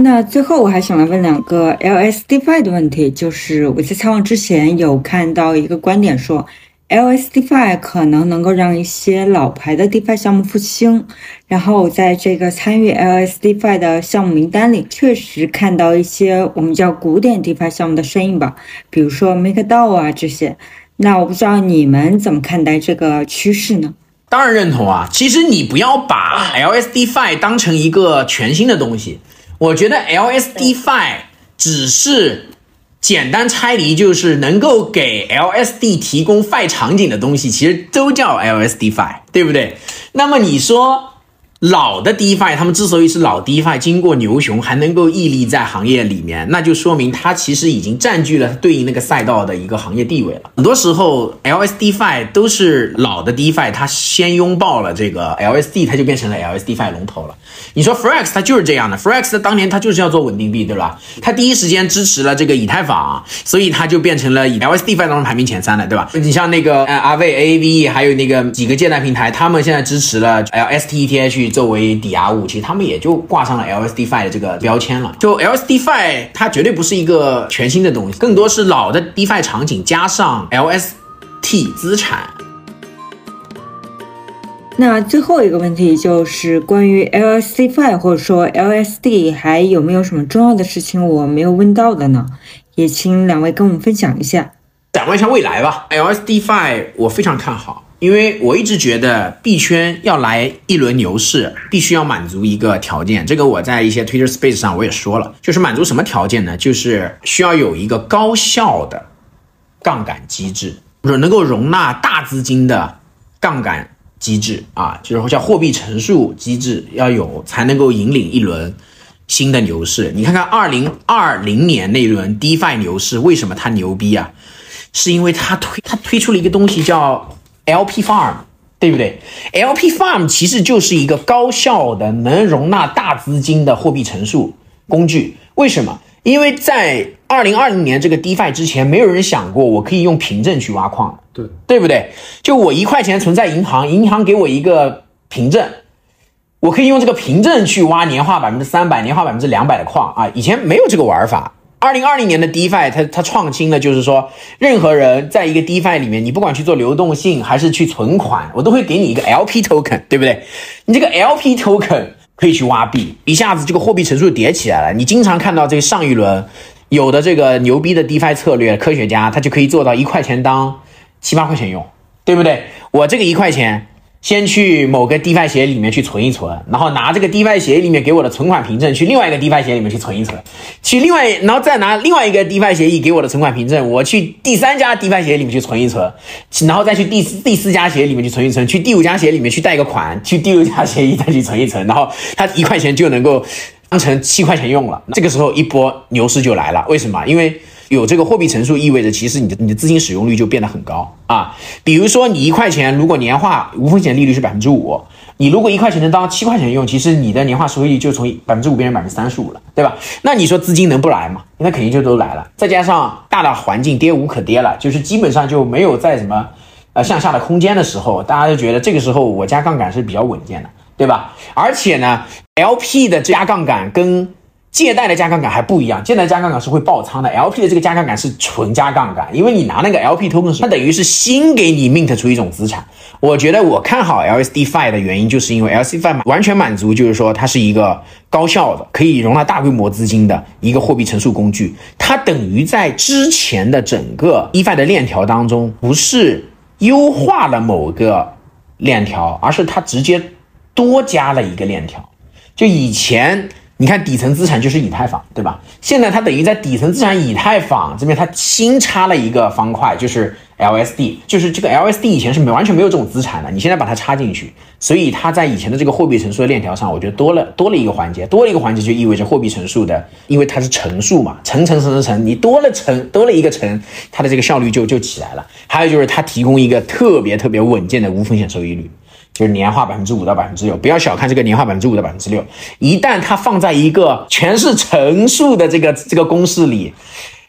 [SPEAKER 1] 那最后我还想来问两个 LSDFi 的问题，就是我在采访之前有看到一个观点说，LSDFi 可能能够让一些老牌的 DeFi 项目复兴，然后在这个参与 LSDFi 的项目名单里，确实看到一些我们叫古典 DeFi 项目的身影吧，比如说 MakerDAO 啊这些。那我不知道你们怎么看待这个趋势呢？
[SPEAKER 4] 当然认同啊，其实你不要把 LSDFi 当成一个全新的东西。我觉得 LSDFi 只是简单拆离，就是能够给 LSD 提供 Fi 场景的东西，其实都叫 LSDFi，对不对？那么你说老的 DeFi，他们之所以是老 DeFi，经过牛熊还能够屹立在行业里面，那就说明它其实已经占据了对应那个赛道的一个行业地位了。很多时候，LSDFi 都是老的 DeFi，它先拥抱了这个 LSD，它就变成了 LSDFi 龙头了。你说 Frex 它就是这样的，Frex 当年它就是要做稳定币，对吧？它第一时间支持了这个以太坊，所以它就变成了以 LSDFi 当中排名前三的，对吧？你像那个呃 a v a v 还有那个几个借贷平台，他们现在支持了 LSTETH。作为抵押物，其实他们也就挂上了 LSDFi 的这个标签了。就 LSDFi，它绝对不是一个全新的东西，更多是老的 DeFi 场景加上 LST 资产。
[SPEAKER 1] 那最后一个问题就是关于 LSDFi 或者说 LSD 还有没有什么重要的事情我没有问到的呢？也请两位跟我们分享一下。
[SPEAKER 4] 展望一下未来吧，LSDFi 我非常看好。因为我一直觉得币圈要来一轮牛市，必须要满足一个条件。这个我在一些 Twitter Space 上我也说了，就是满足什么条件呢？就是需要有一个高效的杠杆机制，不是能够容纳大资金的杠杆机制啊，就是叫货币乘数机制要有，才能够引领一轮新的牛市。你看看二零二零年那轮 DeFi 牛市，为什么它牛逼啊？是因为它推它推出了一个东西叫。LP Farm，对不对？LP Farm 其实就是一个高效的、能容纳大资金的货币乘数工具。为什么？因为在二零二零年这个 DeFi 之前，没有人想过我可以用凭证去挖矿，
[SPEAKER 2] 对
[SPEAKER 4] 对不对？就我一块钱存在银行，银行给我一个凭证，我可以用这个凭证去挖年化百分之三百、年化百分之两百的矿啊！以前没有这个玩法。二零二零年的 DeFi，它它创新的就是说，任何人在一个 DeFi 里面，你不管去做流动性还是去存款，我都会给你一个 LP token，对不对？你这个 LP token 可以去挖币，一下子这个货币乘数叠起来了。你经常看到这个上一轮有的这个牛逼的 DeFi 策略，科学家他就可以做到一块钱当七八块钱用，对不对？我这个一块钱。先去某个 DeFi 协议里面去存一存，然后拿这个 DeFi 协议里面给我的存款凭证去另外一个 DeFi 协议里面去存一存，去另外，然后再拿另外一个 DeFi 协议给我的存款凭证，我去第三家 DeFi 协议里面去存一存，然后再去第四第四家协议里面去存一存，去第五家协议里面去贷个款，去第六家协议再去存一存，然后它一块钱就能够当成七块钱用了。这个时候一波牛市就来了，为什么？因为。有这个货币乘数意味着，其实你的你的资金使用率就变得很高啊。比如说，你一块钱如果年化无风险利率是百分之五，你如果一块钱能当七块钱用，其实你的年化收益率就从百分之五变成百分之三十五了，对吧？那你说资金能不来吗？那肯定就都来了。再加上大的环境跌无可跌了，就是基本上就没有再什么呃向下的空间的时候，大家就觉得这个时候我加杠杆是比较稳健的，对吧？而且呢，LP 的加杠杆跟借贷的加杠杆还不一样，借贷加杠杆是会爆仓的，LP 的这个加杠杆是纯加杠杆，因为你拿那个 LP token，它等于是新给你 mint 出一种资产。我觉得我看好 LSDFi 的原因，就是因为 LSDFi 完全满足，就是说它是一个高效的，可以容纳大规模资金的一个货币乘数工具。它等于在之前的整个 EFi 的链条当中，不是优化了某个链条，而是它直接多加了一个链条。就以前。你看底层资产就是以太坊，对吧？现在它等于在底层资产以太坊这边，它新插了一个方块，就是 LSD，就是这个 LSD 以前是没完全没有这种资产的，你现在把它插进去，所以它在以前的这个货币乘数的链条上，我觉得多了多了一个环节，多了一个环节就意味着货币乘数的，因为它是乘数嘛，乘乘乘乘乘，你多了乘多了一个乘，它的这个效率就就起来了。还有就是它提供一个特别特别稳健的无风险收益率。就是年化百分之五到百分之六，不要小看这个年化百分之五到百分之六，一旦它放在一个全是乘数的这个这个公式里，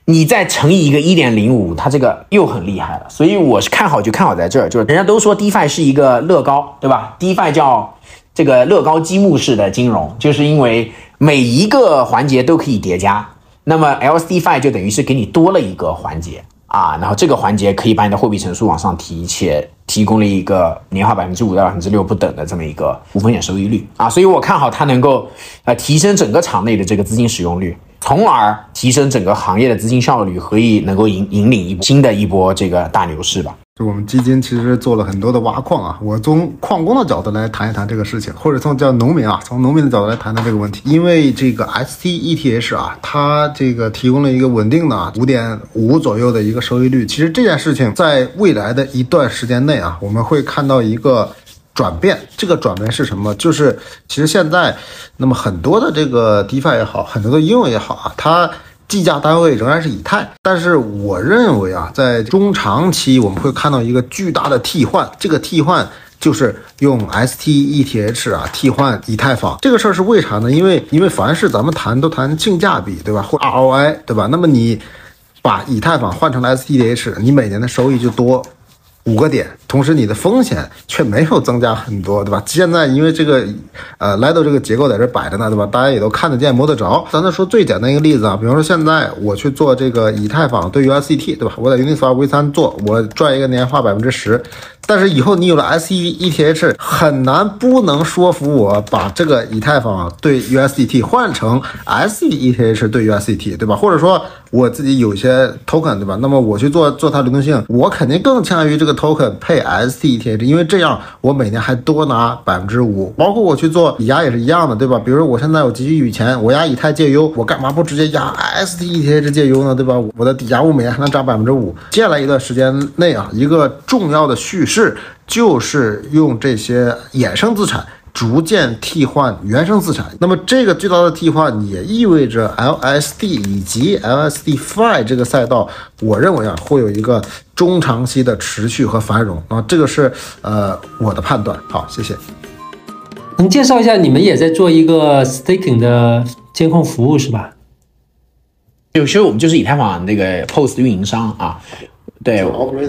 [SPEAKER 4] 你再乘以一个一点零五，它这个又很厉害了。所以我是看好就看好在这儿，就是人家都说 DeFi 是一个乐高，对吧？DeFi 叫这个乐高积木式的金融，就是因为每一个环节都可以叠加，那么 LSDFi 就等于是给你多了一个环节。啊，然后这个环节可以把你的货币乘数往上提，且提供了一个年化百分之五到百分之六不等的这么一个无风险收益率啊，所以我看好它能够呃提升整个场内的这个资金使用率，从而提升整个行业的资金效率，可以能够引引领一新的一波这个大牛市吧。
[SPEAKER 3] 我们基金其实做了很多的挖矿啊，我从矿工的角度来谈一谈这个事情，或者从叫农民啊，从农民的角度来谈谈这个问题。因为这个 STETH 啊，它这个提供了一个稳定的五点五左右的一个收益率。其实这件事情在未来的一段时间内啊，我们会看到一个。转变。这个转变是什么？就是其实现在，那么很多的这个 DeFi 也好，很多的应用也好啊，它计价单位仍然是以太。但是我认为啊，在中长期我们会看到一个巨大的替换，这个替换。就是用 stETH 啊替换以太坊，这个事儿是为啥呢？因为因为凡是咱们谈都谈性价比，对吧？或 ROI，对吧？那么你把以太坊换成了 stETH，你每年的收益就多。五个点，同时你的风险却没有增加很多，对吧？现在因为这个，呃来到这个结构在这摆着呢，对吧？大家也都看得见、摸得着。咱再说最简单一个例子啊，比方说现在我去做这个以太坊对 USDT，对吧？我在 Uniswap V3 做，我赚一个年化百分之十。但是以后你有了 stETH，很难不能说服我把这个以太坊对 USDT 换成 stETH 对 USDT，对吧？或者说我自己有些 token，对吧？那么我去做做它流动性，我肯定更倾向于这个 token 配 stETH，因为这样我每年还多拿百分之五。包括我去做抵押也是一样的，对吧？比如说我现在有急需一笔钱，我押以太借优，我干嘛不直接押 stETH 借优呢？对吧？我的抵押物每年还能涨百分之五。接下来一段时间内啊，一个重要的叙事。是，就是用这些衍生资产逐渐替换原生资产。那么这个巨大的替换也意味着 LSD 以及 LSDFi 这个赛道，我认为啊会有一个中长期的持续和繁荣啊，这个是呃我的判断。好，谢谢。
[SPEAKER 2] 能介绍一下你们也在做一个 staking 的监控服务是吧？
[SPEAKER 4] 有时候我们就是以太坊那个 POS 运营商啊。对，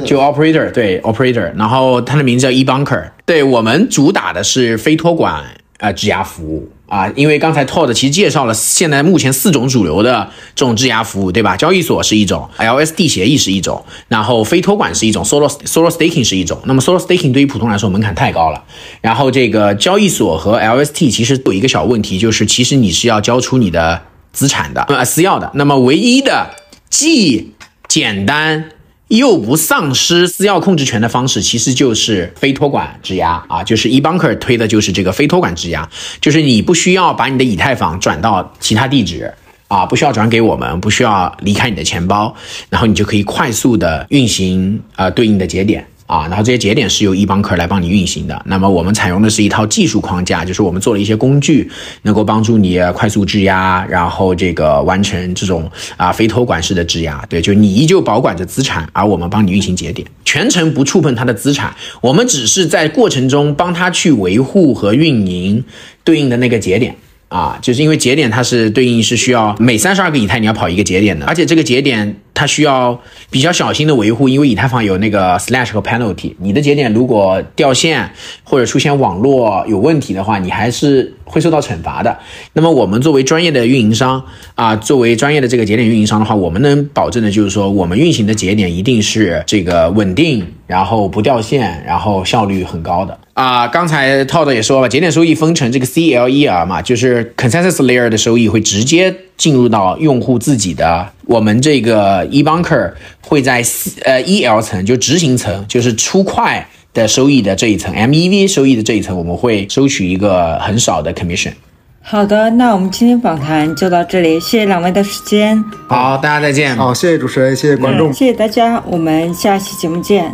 [SPEAKER 4] 就 operator，对 operator，然后它的名字叫 eBunker。对我们主打的是非托管啊质押服务啊，因为刚才 Todd 其实介绍了现在目前四种主流的这种质押服务，对吧？交易所是一种，LSD 协议是一种，然后非托管是一种，Solo Solo Staking 是一种。那么 Solo Staking 对于普通来说门槛太高了。然后这个交易所和 LST 其实有一个小问题，就是其实你是要交出你的资产的，呃私钥的。那么唯一的既简单。又不丧失私钥控制权的方式，其实就是非托管质押啊，就是 eBunker 推的就是这个非托管质押，就是你不需要把你的以太坊转到其他地址啊，不需要转给我们，不需要离开你的钱包，然后你就可以快速的运行啊对应的节点。啊，然后这些节点是由 eBanker 来帮你运行的。那么我们采用的是一套技术框架，就是我们做了一些工具，能够帮助你快速质押，然后这个完成这种啊非托管式的质押。对，就你依旧保管着资产，而我们帮你运行节点，全程不触碰它的资产，我们只是在过程中帮他去维护和运营对应的那个节点。啊，就是因为节点它是对应是需要每三十二个以太你要跑一个节点的，而且这个节点它需要比较小心的维护，因为以太坊有那个 slash 和 penalty，你的节点如果掉线或者出现网络有问题的话，你还是会受到惩罚的。那么我们作为专业的运营商啊，作为专业的这个节点运营商的话，我们能保证的就是说，我们运行的节点一定是这个稳定，然后不掉线，然后效率很高的。啊，刚才套的也说了，节点收益分成这个 CLER 嘛，就是 consensus layer 的收益会直接进入到用户自己的，我们这个 eBanker 会在呃 EL 层，就执行层，就是出块的收益的这一层，MEV 收益的这一层，我们会收取一个很少的 commission。
[SPEAKER 1] 好的，那我们今天访谈就到这里，谢谢两位的时间。
[SPEAKER 4] 好，大家再见。
[SPEAKER 3] 好，谢谢主持人，谢谢观众，
[SPEAKER 1] 谢谢大家，我们下期节目见。